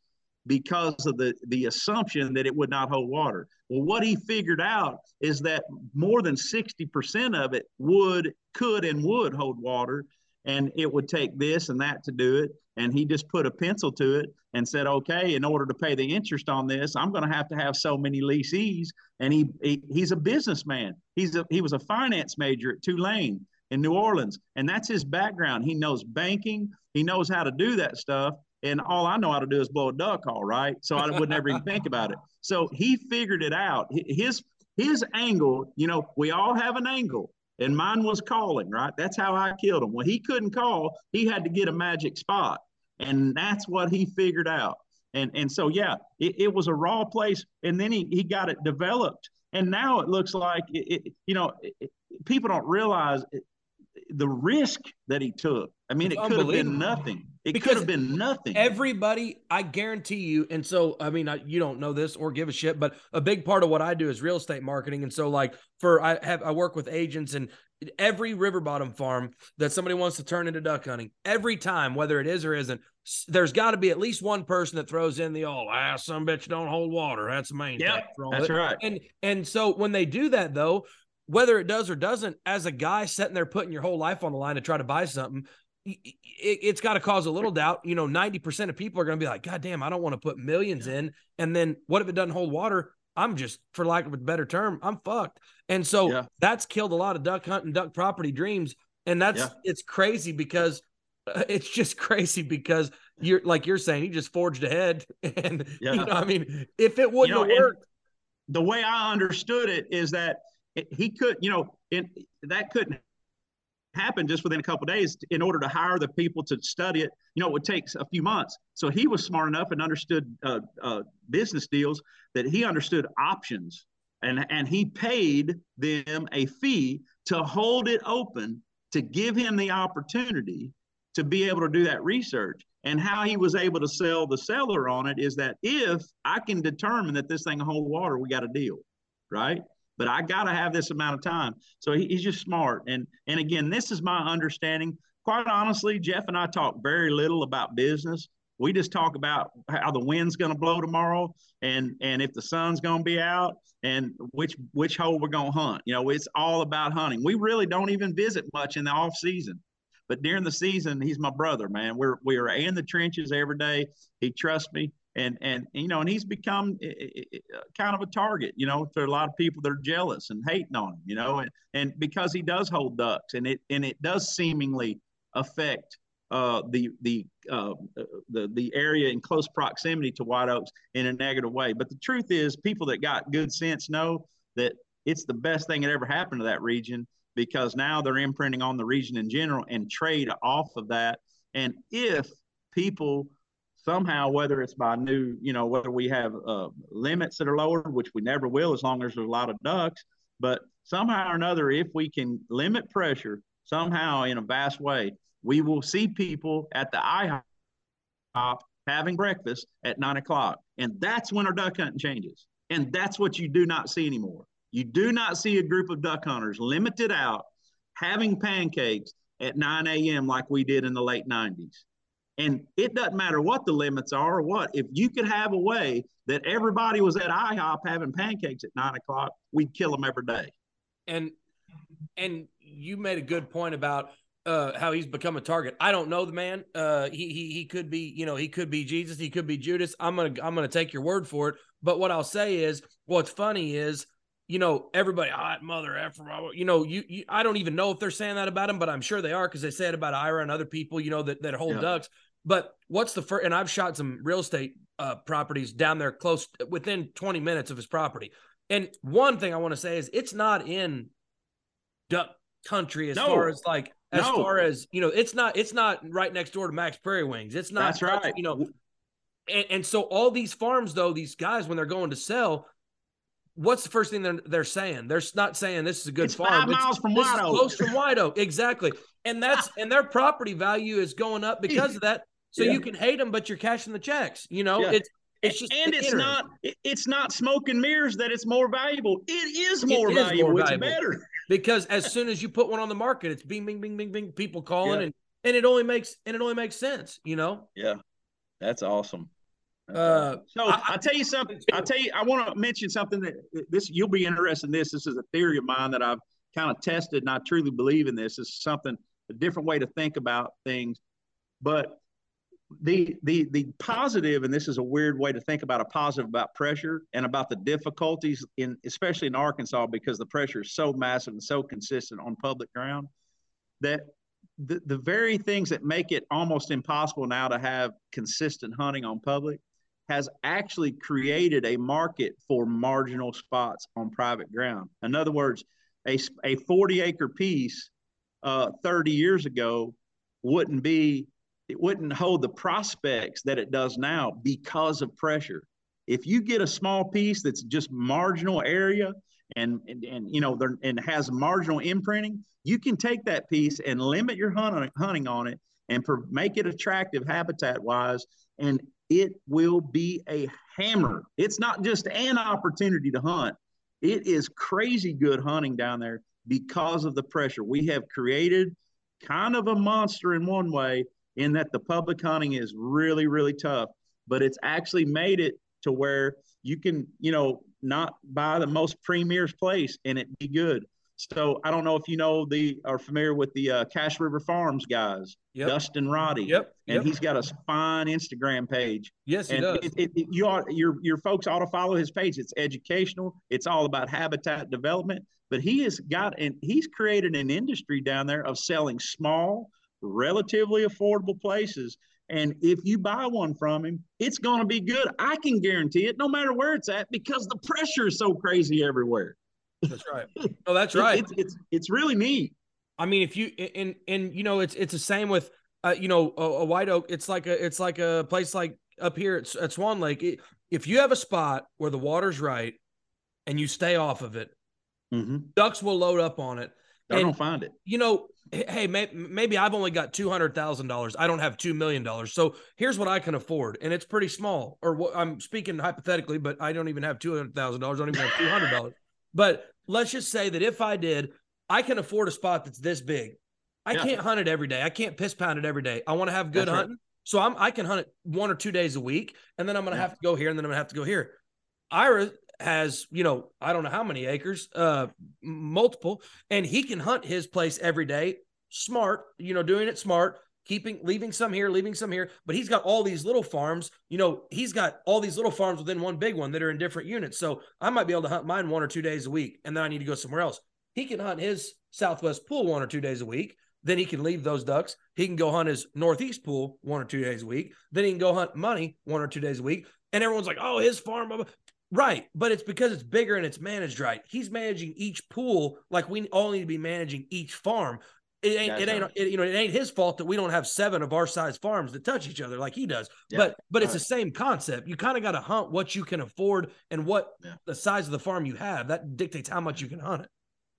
because of the, the assumption that it would not hold water. Well, what he figured out is that more than 60% of it would, could, and would hold water. And it would take this and that to do it. And he just put a pencil to it and said, okay, in order to pay the interest on this, I'm going to have to have so many leasees. And he, he he's a businessman. He's a, he was a finance major at Tulane in New Orleans. And that's his background. He knows banking, he knows how to do that stuff and all I know how to do is blow a duck call, right? So I would never even think about it. So he figured it out. His his angle, you know, we all have an angle, and mine was calling, right? That's how I killed him. When he couldn't call, he had to get a magic spot, and that's what he figured out. And and so yeah, it, it was a raw place, and then he he got it developed, and now it looks like it, it you know it, people don't realize the risk that he took. I mean, it could have been nothing. It because could have been nothing. Everybody, I guarantee you. And so, I mean, I, you don't know this or give a shit, but a big part of what I do is real estate marketing. And so, like, for I have I work with agents and every river bottom farm that somebody wants to turn into duck hunting, every time, whether it is or isn't, there's got to be at least one person that throws in the oh, ah, some bitch don't hold water. That's the main. Yeah, that's it. right. And and so when they do that though, whether it does or doesn't, as a guy sitting there putting your whole life on the line to try to buy something, it, has got to cause a little doubt. You know, 90% of people are going to be like, God damn, I don't want to put millions yeah. in. And then what if it doesn't hold water? I'm just, for lack of a better term, I'm fucked. And so yeah. that's killed a lot of duck hunting, duck property dreams. And that's, yeah. it's crazy because it's just crazy because you're like you're saying, he just forged ahead. And, you know, I mean, if it wouldn't you know, have worked. The way I understood it is that he could, you know, it, that couldn't happen just within a couple days in order to hire the people to study it. You know it would take a few months. So he was smart enough and understood uh, uh, business deals that he understood options and and he paid them a fee to hold it open to give him the opportunity to be able to do that research. And how he was able to sell the seller on it is that if i can determine that this thing hold water we got a deal right but I got to have this amount of time. So he, he's just smart. And and again, this is my understanding. Quite honestly, Jeff and I talk very little about business. We just talk about how the wind's going to blow tomorrow, and and if the sun's going to be out, and which which hole we're going to hunt. You know, it's all about hunting. We really don't even visit much in the off season. But during the season, he's my brother, man. We're we are in the trenches every day. He trusts me, and and you know, and he's become eh, eh, eh, uh, kind of a target, you know, to a lot of people that are jealous and hating on him, you know, and and because he does hold ducks, and it and it does seemingly affect uh, the the um, uh, the the area in close proximity to white oaks in a negative way. But the truth is, people that got good sense know that it's the best thing that ever happened to that region because now they're imprinting on the region in general and trade off of that. And if people somehow, whether it's by new, you know, whether we have uh, limits that are lowered, which we never will as long as there's a lot of ducks, but somehow or another, if we can limit pressure somehow in a vast way, we will see people at the IHOP having breakfast at nine o'clock. And that's when our duck hunting changes. And that's what you do not see anymore. You do not see a group of duck hunters limited out having pancakes at 9 a.m. like we did in the late 90s. And it doesn't matter what the limits are or what. If you could have a way that everybody was at IHOP having pancakes at nine o'clock, we'd kill them every day. And and you made a good point about uh, how he's become a target. I don't know the man. Uh, he he he could be, you know, he could be Jesus, he could be Judas. I'm gonna I'm gonna take your word for it. But what I'll say is, what's funny is, you know, everybody, hot oh, mother effer, you know, you, you I don't even know if they're saying that about him, but I'm sure they are because they say it about Ira and other people, you know, that that hold yeah. ducks. But what's the first? And I've shot some real estate uh, properties down there close within 20 minutes of his property. And one thing I want to say is it's not in duck country as no. far as like as no. far as you know it's not it's not right next door to Mack's Prairie Wings it's not that's right you know and, and so all these farms though these guys when they're going to sell what's the first thing they're, they're saying they're not saying this is a good it's farm five it's, miles from white oak close from white oak exactly and that's and their property value is going up because of that so yeah. you can hate them but you're cashing the checks you know yeah. it's it's just and it's not it's not smoke and mirrors that it's more valuable. It is more, it valuable. Is more valuable. It's better. because as soon as you put one on the market, it's bing, bing, bing, bing, bing, people calling yeah. and and it only makes and it only makes sense, you know? Yeah. That's awesome. Uh, so I, I tell you something. I tell you, I want to mention something that this you'll be interested in. This this is a theory of mine that I've kind of tested, and I truly believe in this. This is something a different way to think about things. But the the the positive and this is a weird way to think about a positive about pressure and about the difficulties in especially in arkansas because the pressure is so massive and so consistent on public ground that the, the very things that make it almost impossible now to have consistent hunting on public has actually created a market for marginal spots on private ground in other words a, a 40 acre piece uh, 30 years ago wouldn't be it wouldn't hold the prospects that it does now because of pressure. If you get a small piece that's just marginal area and and, and you know and has marginal imprinting, you can take that piece and limit your hunting hunting on it and per, make it attractive habitat wise, and it will be a hammer. It's not just an opportunity to hunt; it is crazy good hunting down there because of the pressure. We have created kind of a monster in one way in that the public hunting is really, really tough, but it's actually made it to where you can, you know, not buy the most premier place and it be good. So I don't know if you know the are familiar with the uh, Cache River Farms guys, yep. Dustin Roddy. Yep. And yep. he's got a fine Instagram page. Yes, he and does. It, it, it, you ought, your your folks ought to follow his page. It's educational. It's all about habitat development. But he has got and he's created an industry down there of selling small relatively affordable places. And if you buy one from him, it's going to be good. I can guarantee it, no matter where it's at, because the pressure is so crazy everywhere. That's right. Oh, that's right. it's, it's, it's really neat. I mean, if you and and you know, it's it's the same with uh, you know a, a, white oak. It's like a it's like a place like up here at, at Swan Lake. It, if you have a spot where the water's right and you stay off of it, mm-hmm. ducks will load up on it. I and, don't find it. You know, hey, maybe I've only got two hundred thousand dollars. I don't have two million dollars. So here's what I can afford, and it's pretty small. Or what I'm speaking hypothetically, but I don't even have two hundred thousand dollars. I don't even have two hundred dollars. But let's just say that if I did, I can afford a spot that's this big. I yeah. can't hunt it every day. I can't piss pound it every day. I want to have good that's hunting. Right. So I'm I can hunt it one or two days a week, and then I'm gonna yeah. have to go here, and then I'm gonna have to go here. Ira has, you know, I don't know how many acres, uh, multiple, and he can hunt his place every day. Smart, you know, doing it smart. Keeping leaving some here, leaving some here, but he's got all these little farms. You know, he's got all these little farms within one big one that are in different units. So I might be able to hunt mine one or two days a week, and then I need to go somewhere else. He can hunt his southwest pool one or two days a week. Then he can leave those ducks. He can go hunt his northeast pool one or two days a week. Then he can go hunt money one or two days a week. And everyone's like, "Oh, his farm." Right, but it's because it's bigger and it's managed right. He's managing each pool like we all need to be managing each farm. It ain't, it ain't, it, you know, it ain't his fault that we don't have seven of our size farms that touch each other like he does. Yeah. But, but it's the same concept. You kind of got to hunt what you can afford and what yeah. the size of the farm you have. That dictates how much you can hunt it.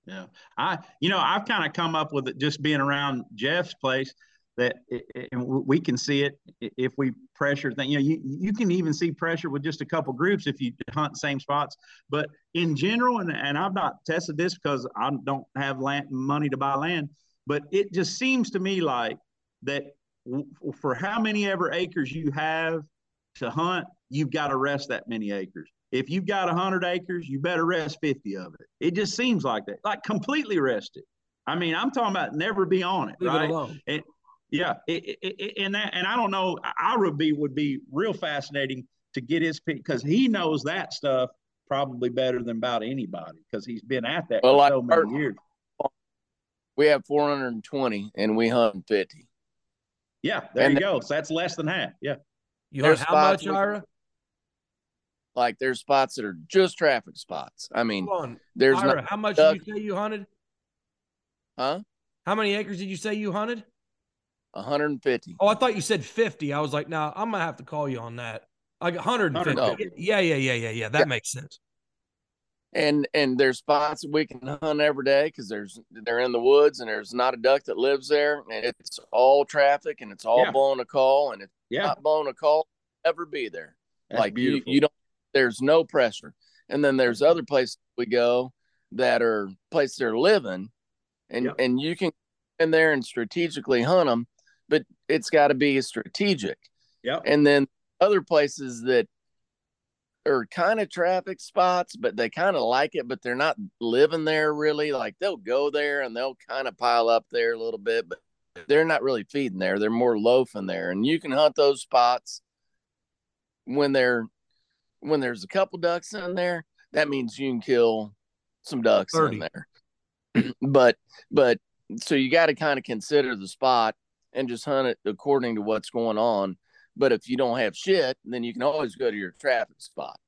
Yeah, I, you know, I've kind of come up with it just being around Jeff's place that and we can see it if we pressure thing you know you, you can even see pressure with just a couple groups if you hunt same spots but in general and, and i've not tested this because i don't have land money to buy land but it just seems to me like that for how many ever acres you have to hunt you've got to rest that many acres if you've got 100 acres you better rest 50 of it it just seems like that like completely rest it I mean, I'm talking about never be on it, Leave right? It and, yeah, it, it, it, and that, and I don't know. Ira B would be real fascinating to get his pick because he knows that stuff probably better than about anybody because he's been at that well, for so many years. We have 420 and we hunt 50. Yeah, there and you go. So that's less than half. Yeah. You heard how much, Ira? Like there's spots that are just traffic spots. I mean, there's Ira, not, how much did you say you hunted? Huh? How many acres did you say you hunted? 150. Oh, I thought you said 50. I was like, now nah, I'm gonna have to call you on that. Like 150. Oh. Yeah, yeah, yeah, yeah, yeah. That yeah. makes sense. And and there's spots we can hunt every day because there's they're in the woods and there's not a duck that lives there and it's all traffic and it's all yeah. blowing a call and it's yeah. not blowing a call ever be there. That's like beautiful. you, you don't there's no pressure. And then there's other places we go that are places they're living and and you can in there and strategically hunt them but it's got to be strategic. Yeah. And then other places that are kind of traffic spots, but they kind of like it, but they're not living there really. Like they'll go there and they'll kind of pile up there a little bit, but they're not really feeding there. They're more loafing there. And you can hunt those spots when they're when there's a couple ducks in there. That means you can kill some ducks 30. in there. but but so you got to kind of consider the spot and just hunt it according to what's going on. But if you don't have shit, then you can always go to your traffic spot.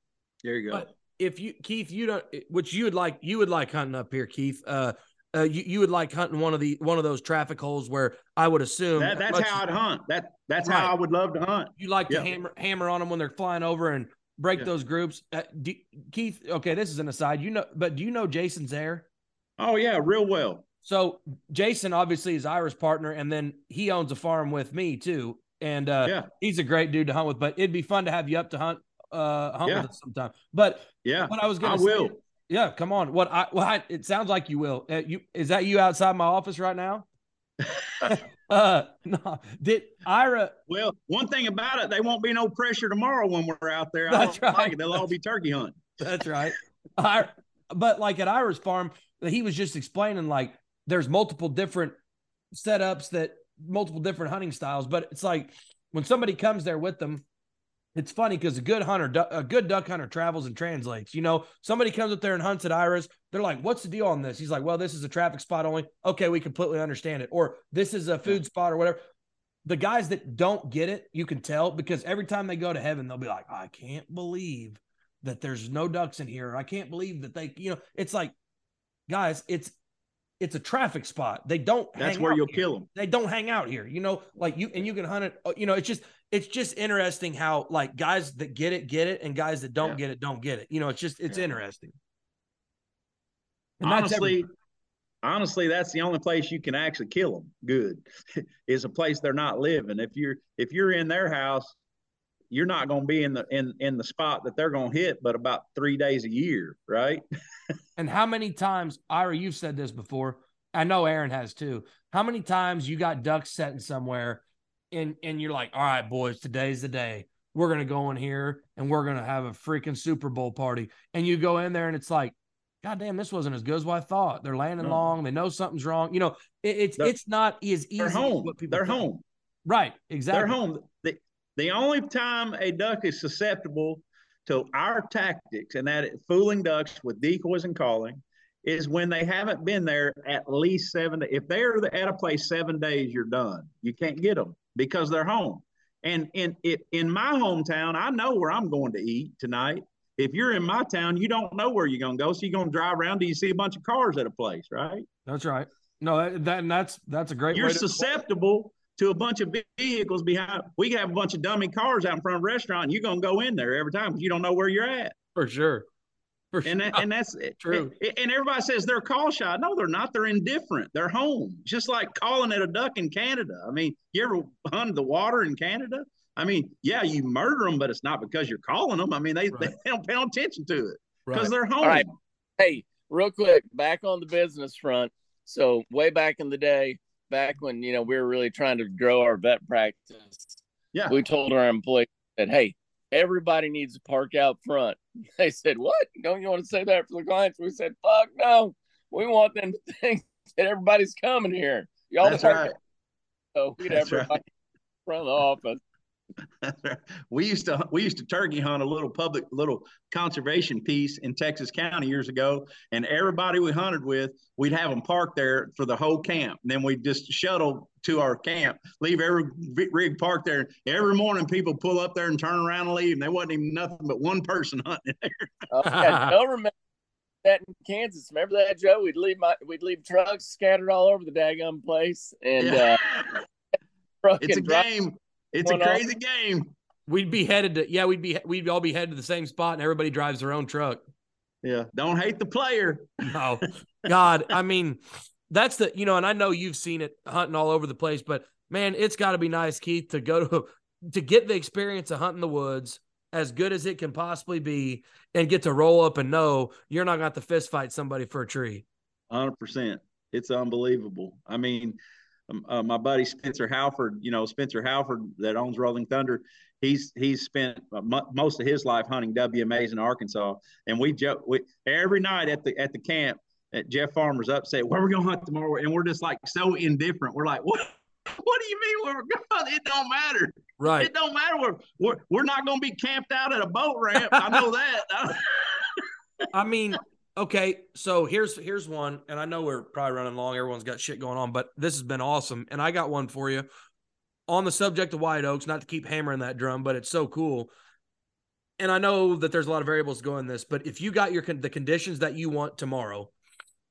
There you go. But if you Keith, you don't which you would like you would like hunting up here, Keith. Uh uh, you, you would like hunting one of the one of those traffic holes where I would assume that, that's how I'd hunt. That that's right. how I would love to hunt. You like yep. to hammer hammer on them when they're flying over and break yep. those groups. Uh, do, Keith, okay, this is an aside. You know, but do you know Jason Zaire? Oh yeah, real well. So Jason obviously is Ira's partner, and then he owns a farm with me too. And uh, yeah. he's a great dude to hunt with. But it'd be fun to have you up to hunt uh hunt yeah. with us sometime. But yeah, what I was gonna I say, will. Yeah, come on. What I well, I, it sounds like you will. Uh, you is that you outside my office right now? uh no did ira well one thing about it they won't be no pressure tomorrow when we're out there that's right like they'll all be turkey hunting that's right I, but like at ira's farm he was just explaining like there's multiple different setups that multiple different hunting styles, but it's like when somebody comes there with them, it's funny because a good hunter, a good duck hunter travels and translates. You know, somebody comes up there and hunts at Ira's. They're like, "What's the deal on this?" He's like, "Well, this is a traffic spot only." Okay, we completely understand it. Or this is a food spot or whatever. The guys that don't get it, you can tell because every time they go to heaven, they'll be like, "I can't believe that there's no ducks in here. I can't believe that they, you know." It's like, guys, it's it's a traffic spot. They don't. That's where you'll here. kill them. They don't hang out here. You know, like you and you can hunt it. Uh, you know, it's just it's just interesting how like guys that get it get it, and guys that don't yeah. get it don't get it. You know, it's just it's yeah. interesting. And honestly, honestly, that's the only place you can actually kill them. Good is a place they're not living. If you're if you're in their house, you're not going to be in the in in the spot that they're going to hit but about three days a year right and how many times ira you've said this before i know aaron has too how many times you got ducks setting somewhere and and you're like all right boys today's the day we're going to go in here and we're going to have a freaking super bowl party and you go in there and it's like God damn, this wasn't as good as what I thought. They're landing no. long. They know something's wrong. You know, it, it's they're, it's not as easy. They're home. They're think. home. Right. Exactly. They're home. The, the only time a duck is susceptible to our tactics and that fooling ducks with decoys and calling is when they haven't been there at least seven. If they're at a place seven days, you're done. You can't get them because they're home. And in in my hometown, I know where I'm going to eat tonight. If you're in my town, you don't know where you're going to go, so you're going to drive around till you see a bunch of cars at a place, right? That's right. No, that, and that's that's a great. You're susceptible to a bunch of vehicles behind. We have a bunch of dummy cars out in front of a restaurant. You're going to go in there every time because you don't know where you're at. For sure. For and that, and that's true. And everybody says they're call shy. No, they're not. They're indifferent. They're home. Just like calling it a duck in Canada. I mean, you ever hunted the water in Canada? I mean, yeah, you murder them, but it's not because you're calling them. I mean, they, right. they don't pay no attention to it because right. they're home. All right. Hey, real quick, back on the business front. So way back in the day, back when you know we were really trying to grow our vet practice, yeah, we told our employees that hey, everybody needs to park out front. They said, "What? Don't you want to say that for the clients?" We said, "Fuck no, we want them to think that everybody's coming here." Y'all That's right. So we'd That's have everybody right. front the office. We used to we used to turkey hunt a little public little conservation piece in Texas County years ago, and everybody we hunted with, we'd have them parked there for the whole camp. And then we'd just shuttle to our camp, leave every rig parked there. Every morning, people pull up there and turn around and leave. And there wasn't even nothing but one person hunting there. oh, yeah, Joe remember that in Kansas. Remember that, Joe? We'd leave my we'd leave trucks scattered all over the daggum place, and yeah. uh, it's a game it's a crazy game. We'd be headed to yeah, we'd be we'd all be headed to the same spot, and everybody drives their own truck. Yeah, don't hate the player. No, God, I mean, that's the you know, and I know you've seen it hunting all over the place, but man, it's got to be nice, Keith, to go to to get the experience of hunting the woods as good as it can possibly be, and get to roll up and know you're not going to fist fight somebody for a tree. Hundred percent, it's unbelievable. I mean, um, uh, my buddy Spencer Halford, you know Spencer Halford that owns Rolling Thunder, he's he's spent uh, most of his life hunting WMAs in Arkansas, and we joke we, every night at the at the camp. At Jeff Farmer's upset, where we gonna hunt tomorrow, and we're just like so indifferent. We're like, what? What do you mean where we're going? It don't matter. Right. It don't matter. We're we're, we're not gonna be camped out at a boat ramp. I know that. I mean, Okay, so here's here's one, and I know we're probably running long. Everyone's got shit going on, but this has been awesome, and I got one for you on the subject of white oaks. Not to keep hammering that drum, but it's so cool. And I know that there's a lot of variables going this, but if you got your the conditions that you want tomorrow,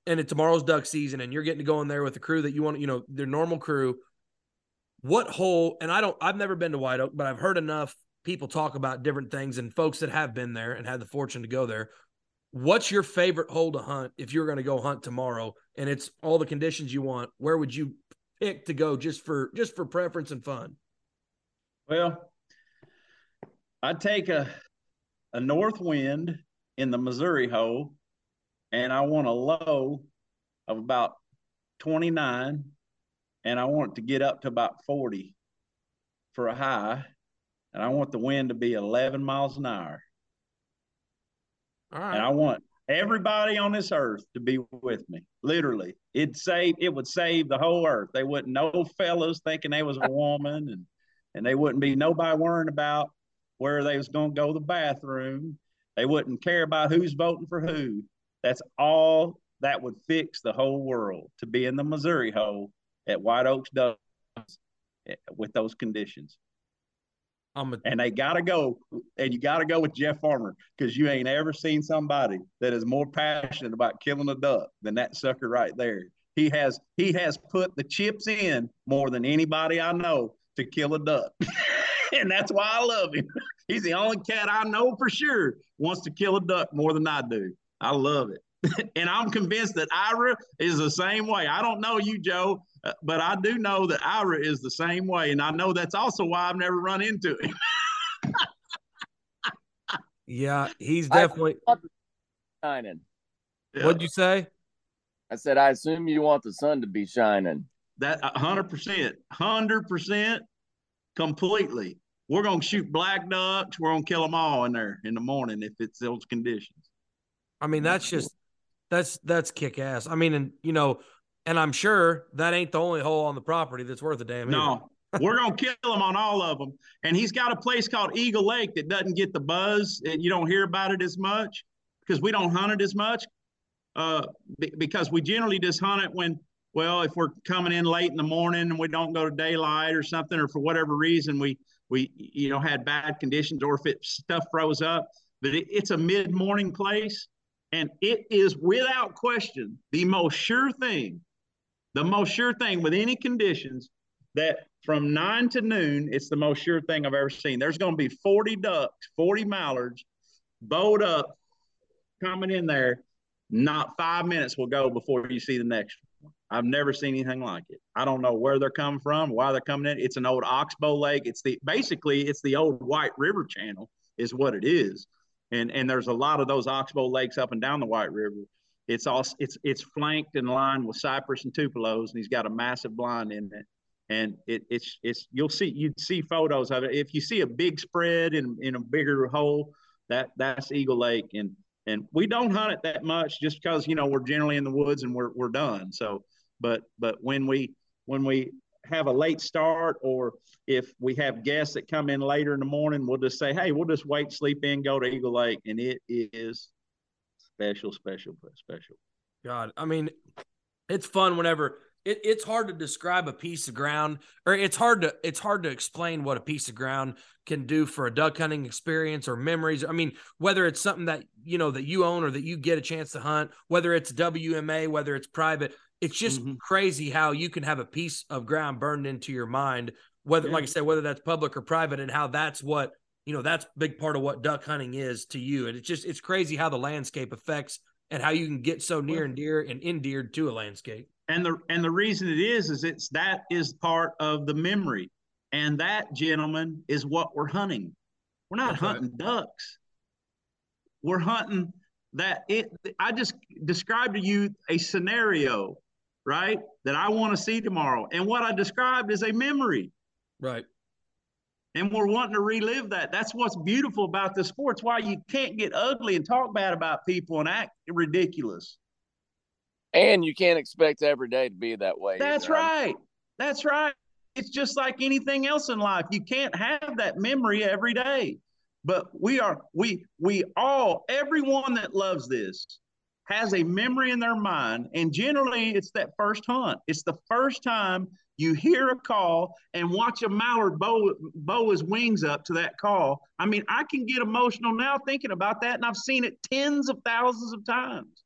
and it, tomorrow's duck season, and you're getting to go in there with the crew that you want, you know, their normal crew. What hole? And I don't. I've never been to White Oak, but I've heard enough people talk about different things and folks that have been there and had the fortune to go there what's your favorite hole to hunt if you're going to go hunt tomorrow? And it's all the conditions you want. Where would you pick to go just for just for preference and fun? Well i'd take a a north wind in the missouri hole and i want a low of about 29 and i want it to get up to about 40 for a high and i want the wind to be 11 miles an hour and I want everybody on this earth to be with me. Literally, it save it would save the whole earth. They wouldn't no fellas thinking they was a woman, and and they wouldn't be nobody worrying about where they was going to go to the bathroom. They wouldn't care about who's voting for who. That's all that would fix the whole world to be in the Missouri hole at White Oaks Ducks eh, with those conditions. A, and they got to go, and you got to go with Jeff Farmer because you ain't ever seen somebody that is more passionate about killing a duck than that sucker right there. He has he has put the chips in more than anybody I know to kill a duck, and that's why I love him. He's the only cat I know for sure wants to kill a duck more than I do. I love it. and I'm convinced that Ira is the same way. I don't know you, Joe, uh, but I do know that Ira is the same way, and I know that's also why I've never run into him. yeah, he's definitely shining. Yeah. What'd you say? I said, I assume you want the sun to be shining. That hundred percent, hundred percent, completely. We're gonna shoot black ducks. We're gonna kill them all in there in the morning if it's those conditions. I mean, that's just that's that's kick ass. I mean, and you know, and I'm sure that ain't the only hole on the property that's worth a damn. No, We're gonna kill him on all of them. And he's got a place called Eagle Lake that doesn't get the buzz, and you don't hear about it as much because we don't hunt it as much. Uh, because we generally just hunt it when, well, if we're coming in late in the morning and we don't go to daylight or something, or for whatever reason we we you know had bad conditions, or if it stuff froze up. But it, it's a mid morning place, and it is without question the most sure thing, the most sure thing with any conditions that from nine to noon, it's the most sure thing I've ever seen. There's going to be 40 ducks, 40 mallards bowed up coming in there. Not five minutes will go before you see the next one. I've never seen anything like it. I don't know where they're coming from, why they're coming in. It's an old oxbow lake. It's the basically it's the old White River channel is what it is. And and there's a lot of those oxbow lakes up and down the White River. It's all it's it's flanked and lined with cypress and tupelos, and he's got a massive blind in it and it, it's it's you'll see you'd see photos of it. If you see a big spread in in a bigger hole, that that's Eagle Lake, and and we don't hunt it that much just because you know we're generally in the woods and we're we're done. So, but but when we when we have a late start or if we have guests that come in later in the morning, we'll just say, hey, we'll just wait, sleep in, go to Eagle Lake, and it is special, special, special. God, I mean, it's fun whenever it, it's hard to describe a piece of ground or it's hard to it's hard to explain what a piece of ground can do for a duck hunting experience or memories i mean whether it's something that you know that you own or that you get a chance to hunt whether it's wma whether it's private it's just mm-hmm. crazy how you can have a piece of ground burned into your mind whether yeah. like i said whether that's public or private and how that's what you know that's a big part of what duck hunting is to you. And it's just it's crazy how the landscape affects and how you can get so near and dear and endeared to a landscape. And the and the reason it is is it's that is part of the memory. And that gentleman is what we're hunting. We're not hunting ducks. We're hunting that it i just described to you a scenario right that i want to see tomorrow. And what i described is a memory. Right and we're wanting to relive that that's what's beautiful about the sports why you can't get ugly and talk bad about people and act ridiculous and you can't expect every day to be that way. That's either. right. That's right. It's just like anything else in life. You can't have that memory every day. But we are we we all everyone that loves this has a memory in their mind and generally it's that first hunt. It's the first time you hear a call and watch a mallard bow, bow his wings up to that call. I mean, I can get emotional now thinking about that, and I've seen it tens of thousands of times.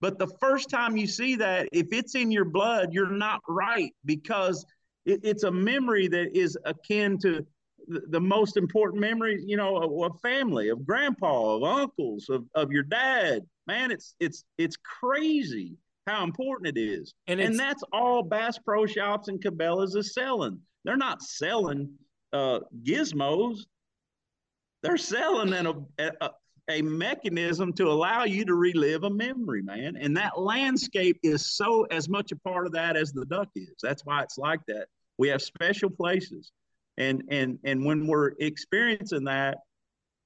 But the first time you see that, if it's in your blood, you're not right because it, it's a memory that is akin to the, the most important memories, you know, of, of, family, of grandpa, of uncles, of, of your dad. Man, it's it's it's crazy how important it is. And, and that's all Bass Pro Shops and Cabela's is selling. They're not selling uh, gizmos. They're selling an, a, a, a mechanism to allow you to relive a memory, man. And that landscape is so as much a part of that as the duck is. That's why it's like that. We have special places. And and and when we're experiencing that,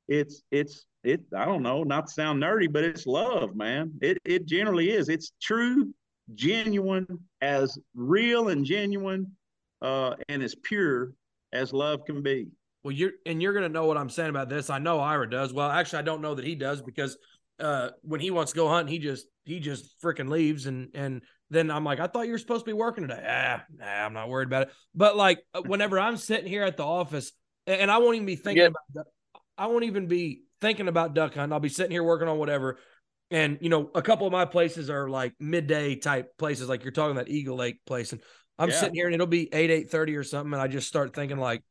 it's it's it I don't know, not to sound nerdy, but it's love, man. It it generally is. It's true, genuine, as real and genuine uh and as pure as love can be. Well, you're and you're gonna know what I'm saying about this. I know Ira does. Well, actually, I don't know that he does because uh, when he wants to go hunting, he just he just freaking leaves and and then I'm like, I thought you were supposed to be working today. Ah, nah, I'm not worried about it. But like uh, whenever I'm sitting here at the office and I won't even be thinking yeah. about I won't even be thinking about duck hunting. I'll be sitting here working on whatever. And you know, a couple of my places are like midday type places, like you're talking that Eagle Lake place. And I'm yeah. sitting here and it'll be eight, eight thirty or something. And I just start thinking like,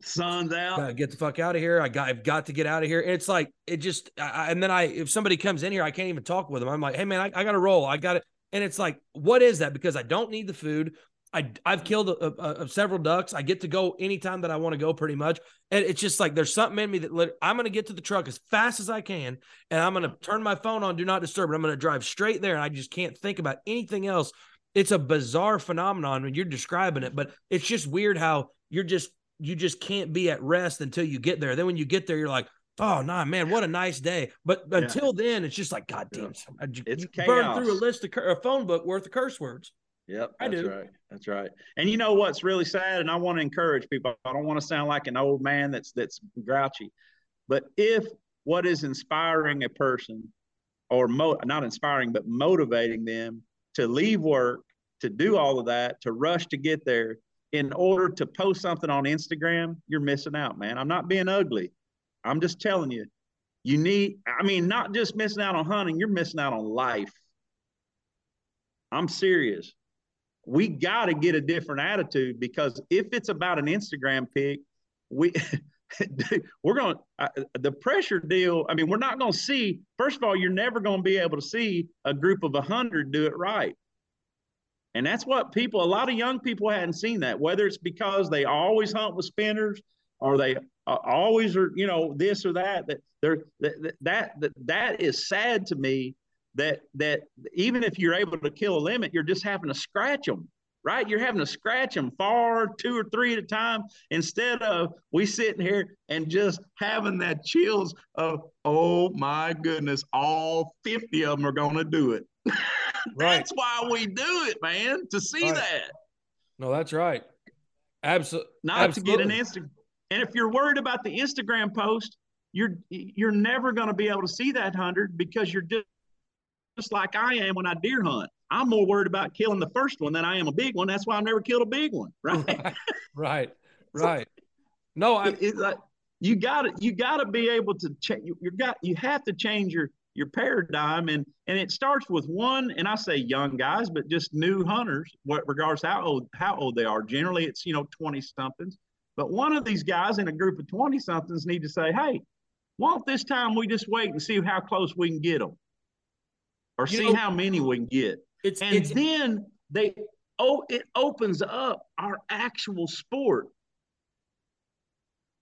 sun's out. get the fuck out of here. I got, I've got to get out of here. And it's like, it just, I, and then I, if somebody comes in here, I can't even talk with them. I'm like, hey man, I, I got to roll. I got it. And it's like, what is that? Because I don't need the food. I, I've killed a, a, a several ducks. I get to go anytime that I want to go, pretty much. And it's just like there's something in me that I'm going to get to the truck as fast as I can, and I'm going to turn my phone on, do not disturb, and I'm going to drive straight there, and I just can't think about anything else. It's a bizarre phenomenon when you're describing it, but it's just weird how you're just you just can't be at rest until you get there. Then when you get there, you're like, oh nah, man, what a nice day. But yeah. until then, it's just like, God damn, you, it's you burn through a list of a phone book worth of curse words. Yep, I do. that's right. That's right. And you know what's really sad, and I want to encourage people. I don't want to sound like an old man that's that's grouchy, but if what is inspiring a person, or mo- not inspiring, but motivating them to leave work, to do all of that, to rush to get there, in order to post something on Instagram, you're missing out, man. I'm not being ugly. I'm just telling you, you need. I mean, not just missing out on hunting, you're missing out on life. I'm serious we got to get a different attitude because if it's about an Instagram pic, we we're going uh, the pressure deal. I mean, we're not going to see. First of all, you're never going to be able to see a group of a hundred do it right. And that's what people, a lot of young people hadn't seen that, whether it's because they always hunt with spinners or they uh, always are, you know, this or that, that they're, that, that, that, that is sad to me that that even if you're able to kill a limit, you're just having to scratch them, right? You're having to scratch them far two or three at a time instead of we sitting here and just having that chills of oh my goodness, all 50 of them are going to do it. that's why we do it, man, to see right. that. No, that's right. Absolutely. Not Absolutely. to get an Instagram. And if you're worried about the Instagram post, you're you're never going to be able to see that hundred because you're just like I am when I deer hunt. I'm more worried about killing the first one than I am a big one. That's why I've never killed a big one. Right. right. Right. no, I. It's like you got to you got to be able to change. You, you got you have to change your your paradigm and and it starts with one and i say young guys but just new hunters what regards how old how old they are generally it's you know 20 somethings but one of these guys in a group of 20 somethings need to say hey won't this time we just wait and see how close we can get them or you see know, how many we can get. It's, and it's, then they oh it opens up our actual sport.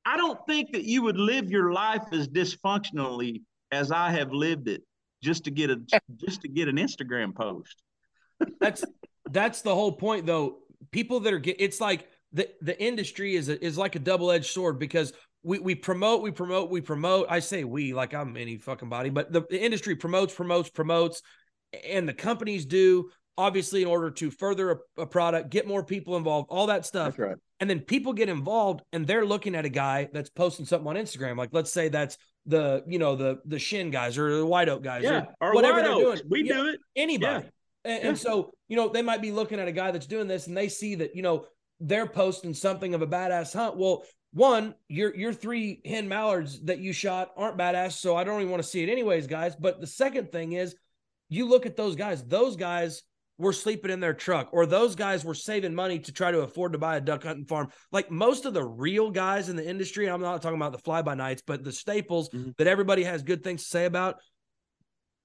I don't think that you would live your life as dysfunctionally as I have lived it just to get a just to get an Instagram post. that's that's the whole point though. People that are get it's like the the industry is a, is like a double-edged sword because we, we promote, we promote, we promote. I say we like I'm any fucking body, but the, the industry promotes, promotes, promotes, and the companies do obviously in order to further a, a, product, get more people involved, all that stuff. That's right. And then people get involved and they're looking at a guy that's posting something on Instagram. Like let's say that's the, you know, the the shin guys or the white oak guys yeah. or, or whatever they're doing. We do it. Anybody. Yeah. And, yeah. and so, you know, they might be looking at a guy that's doing this and they see that, you know, they're posting something of a badass hunt. Well, one, your your three hen mallards that you shot aren't badass, so I don't even want to see it anyways, guys. But the second thing is, you look at those guys; those guys were sleeping in their truck, or those guys were saving money to try to afford to buy a duck hunting farm. Like most of the real guys in the industry, I'm not talking about the fly by nights, but the staples mm-hmm. that everybody has good things to say about.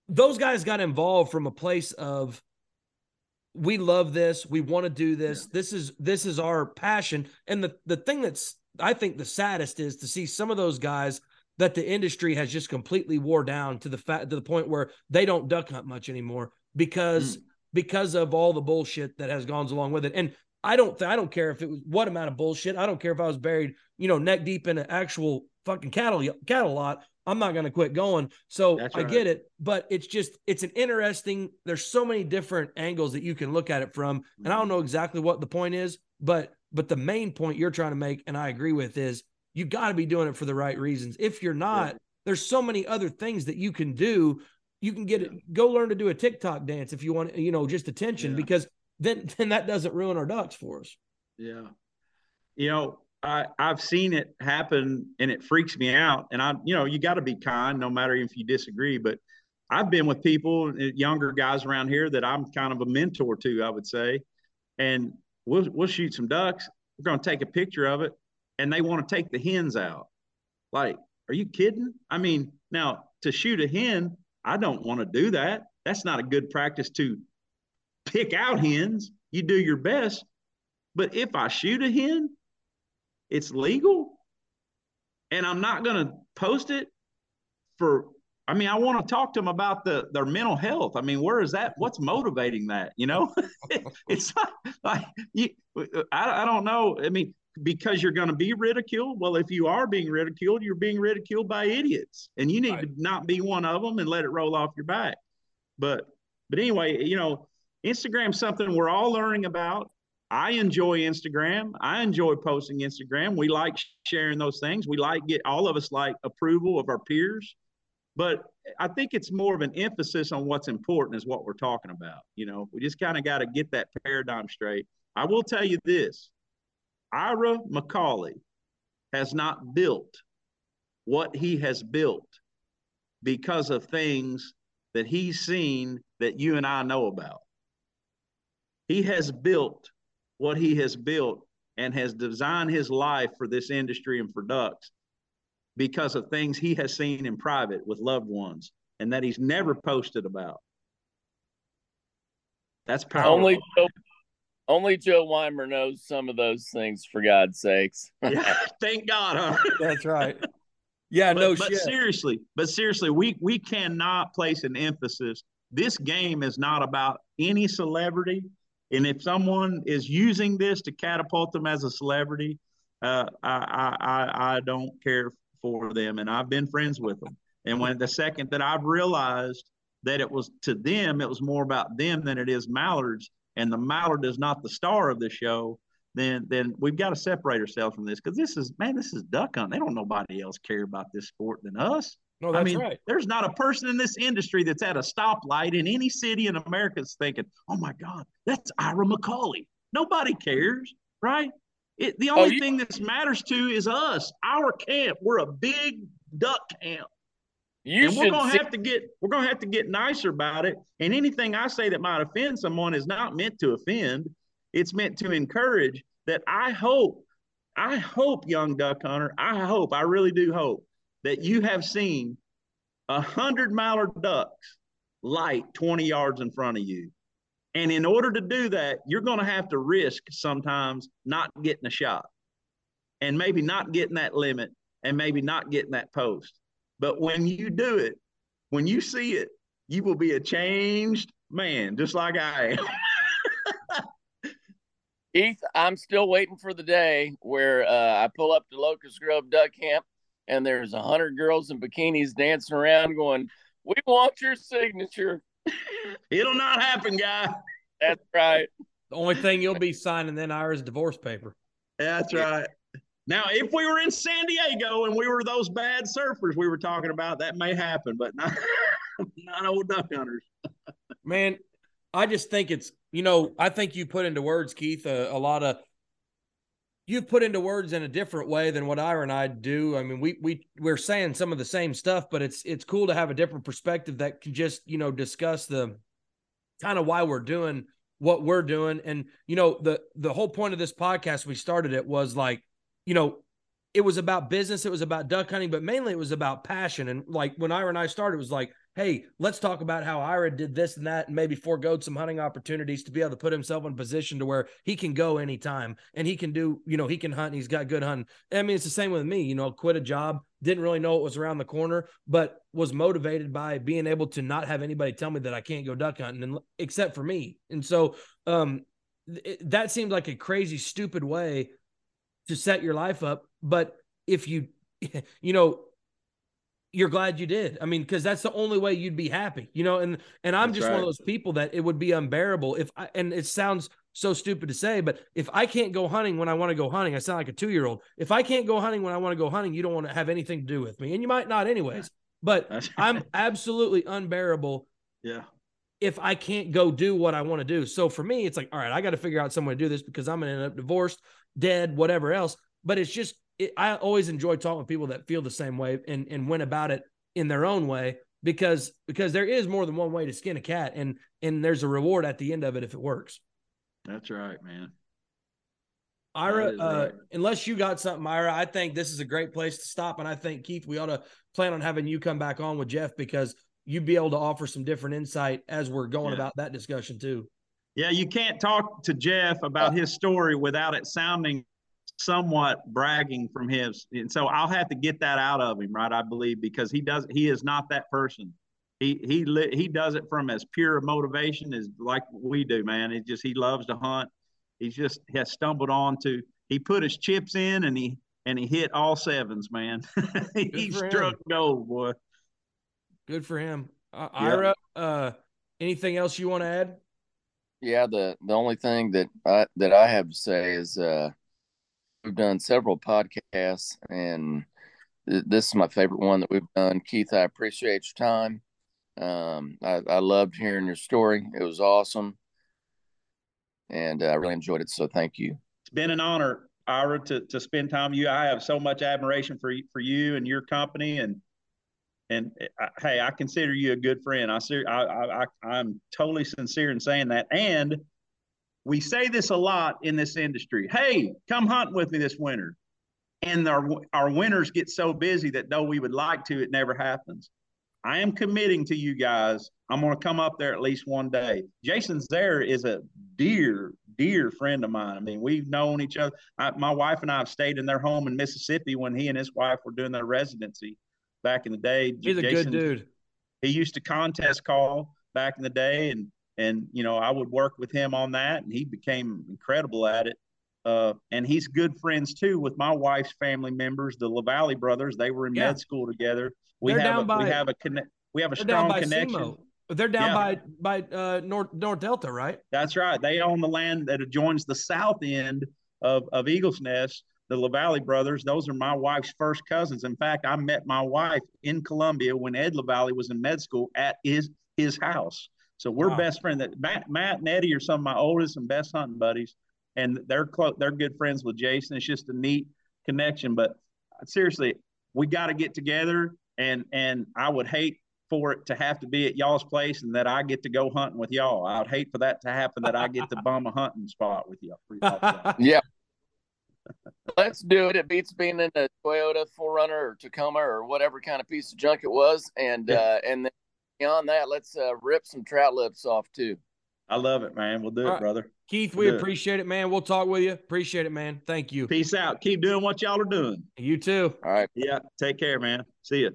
Those guys got involved from a place of we love this we want to do this yeah. this is this is our passion and the the thing that's I think the saddest is to see some of those guys that the industry has just completely wore down to the fact to the point where they don't duck hunt much anymore because mm. because of all the bullshit that has gone along with it. And I don't th- I don't care if it was what amount of bullshit. I don't care if I was buried, you know, neck deep in an actual fucking cattle cattle lot. I'm not going to quit going. So right. I get it, but it's just it's an interesting. There's so many different angles that you can look at it from, and I don't mm-hmm. know exactly what the point is, but but the main point you're trying to make, and I agree with, is you got to be doing it for the right reasons. If you're not, yeah. there's so many other things that you can do. You can get it, go learn to do a TikTok dance if you want, you know, just attention, yeah. because then then that doesn't ruin our ducks for us. Yeah. You know, I, I've seen it happen and it freaks me out. And I, you know, you got to be kind no matter if you disagree. But I've been with people, uh, younger guys around here that I'm kind of a mentor to, I would say. And we'll we'll shoot some ducks. We're going to take a picture of it, and they want to take the hens out. Like, are you kidding? I mean, now to shoot a hen, I don't want to do that. That's not a good practice to pick out hens. You do your best, but if I shoot a hen, it's legal, and I'm not going to post it for I mean, I want to talk to them about the their mental health. I mean, where is that? What's motivating that? You know, it's not like you, I, I don't know. I mean, because you're going to be ridiculed. Well, if you are being ridiculed, you're being ridiculed by idiots, and you need right. to not be one of them and let it roll off your back. But but anyway, you know, Instagram's something we're all learning about. I enjoy Instagram. I enjoy posting Instagram. We like sharing those things. We like get all of us like approval of our peers. But I think it's more of an emphasis on what's important is what we're talking about. You know, we just kind of got to get that paradigm straight. I will tell you this Ira McCauley has not built what he has built because of things that he's seen that you and I know about. He has built what he has built and has designed his life for this industry and for ducks because of things he has seen in private with loved ones and that he's never posted about. That's powerful. Only Joe, only Joe Weimer knows some of those things, for God's sakes. yeah, thank God. Huh? That's right. Yeah, but, no but shit. seriously, but seriously, we we cannot place an emphasis. This game is not about any celebrity, and if someone is using this to catapult them as a celebrity, uh, I, I I don't care for them, and I've been friends with them. And when the second that I've realized that it was to them, it was more about them than it is Mallards, and the Mallard is not the star of the show, then then we've got to separate ourselves from this because this is man, this is duck hunt. They don't nobody else care about this sport than us. No, that's I mean, right. there's not a person in this industry that's at a stoplight in any city in America that's thinking, "Oh my God, that's Ira McCauley." Nobody cares, right? It, the oh, only you- thing that matters to is us, our camp. We're a big duck camp You and we're gonna see, have to get we're gonna have to get nicer about it. And anything I say that might offend someone is not meant to offend. It's meant to encourage that I hope, I hope, young duck hunter, I hope, I really do hope that you have seen a hundred mallard ducks light 20 yards in front of you. And in order to do that, you're gonna have to risk sometimes not getting a shot and maybe not getting that limit and maybe not getting that post. But when you do it, when you see it, you will be a changed man, just like I am. Keith, I'm still waiting for the day where uh, I pull up to Locust Grove Duck Camp and there's a hundred girls in bikinis dancing around going, We want your signature. It'll not happen, guy. That's right. The only thing you'll be signing then Ira's divorce paper. That's right. Now, if we were in San Diego and we were those bad surfers we were talking about, that may happen, but not, not old duck hunters. Man, I just think it's you know I think you put into words, Keith, a, a lot of you've put into words in a different way than what Ira and I do. I mean, we we we're saying some of the same stuff, but it's it's cool to have a different perspective that can just you know discuss the kind of why we're doing what we're doing. And you know the the whole point of this podcast we started it was like you know it was about business, it was about duck hunting, but mainly it was about passion. And like when Ira and I started, it was like hey, let's talk about how Ira did this and that and maybe foregoed some hunting opportunities to be able to put himself in a position to where he can go anytime and he can do, you know, he can hunt he's got good hunting. I mean, it's the same with me, you know, quit a job, didn't really know it was around the corner, but was motivated by being able to not have anybody tell me that I can't go duck hunting and except for me. And so um that seemed like a crazy stupid way to set your life up, but if you you know you're glad you did. I mean, because that's the only way you'd be happy, you know. And and I'm That's just one of those people that it would be unbearable if I. And it sounds so stupid to say, but if I can't go hunting when I want to go hunting, I sound like a two year old. If I can't go hunting when I want to go hunting, you don't want to have anything to do with me, and you might not anyways. But That's I'm absolutely unbearable yeah. if I can't go do what I want to do. So for me, it's like, all right, I got to figure out some way to do this because I'm going to end up divorced, dead, whatever else. But it's just, it, I always enjoy talking with people that feel the same way and and went about it in their own way because because there is more than one way to skin a cat and and there's a reward at the end of it if it works. That's right, man. Ira, uh, right. unless you got something, Ira, I think this is a great place to stop. And I think Keith, we ought to plan on having you come back on with Jeff because you'd be able to offer some different insight as we're going Yeah. about that discussion too. Yeah, you can't talk to Jeff about his story without it sounding somewhat bragging from his. And so I'll have to get that out of him, right? I believe because he does he is not that person. He he he does it from as pure a motivation as like we do, man. It just he loves to hunt. He's just has stumbled on to he put his chips in and he and he hit all sevens, man. he for him. struck gold, boy. Good for him. Uh, Yeah. Ira, uh, anything else you want to add? Yeah, the the only thing that I that I have to say is uh we've done several podcasts and this is my favorite one that we've done. Keith, I appreciate your time. Um, I, I loved hearing your story. It was awesome, and uh, I really enjoyed it. So thank you. It's been an honor, Ira, to to spend time with you. I have so much admiration for for you and your company, and and uh, hey, I consider you a good friend. I ser- I, I I'm totally sincere in saying that, and we say this a lot in this industry. Hey, come hunt with me this winter and our our winters get so busy that though we would like to, it never happens. I am committing to you guys. I'm going to come up there at least one day. Jason Zaire is a dear, dear friend of mine. I mean, we've known each other. I, my wife and I have stayed in their home in Mississippi when he and his wife were doing their residency back in the day. He's Jason, a good dude. He used to contest call back in the day, and and you know I would work with him on that, and he became incredible at it. Uh, and he's good friends too with my wife's family members, the LaValle brothers. They were in yeah. med school together. We they're have a, by, we have a connect. We have a strong connection. SEMO. They're down yeah. by by uh, North North Delta, right? That's right. They own the land that adjoins the south end of of Eagles Nest. The LaValle brothers. Those are my wife's first cousins. In fact, I met my wife in Columbia when Ed LaValle was in med school at his his house. So we're wow. best friends. That Matt, Matt and Eddie are some of my oldest and best hunting buddies and they're close. They're good friends with Jason. It's just a neat connection. But seriously, we got to get together, and and I would hate for it to have to be at y'all's place and that I get to go hunting with y'all. I would hate for that to happen that I get to bum a hunting spot with y'all. yeah. Let's do it. It beats being in a Toyota 4Runner or Tacoma or whatever kind of piece of junk it was. And yeah. uh, and then beyond that, let's uh, rip some trout lips off too. I love it, man. We'll do All it, right. brother. Keith, we appreciate it. it, man. We'll talk with you. Appreciate it, man. Thank you. Peace out. Keep doing what y'all are doing. You too. All right. Yeah. Take care, man. See you.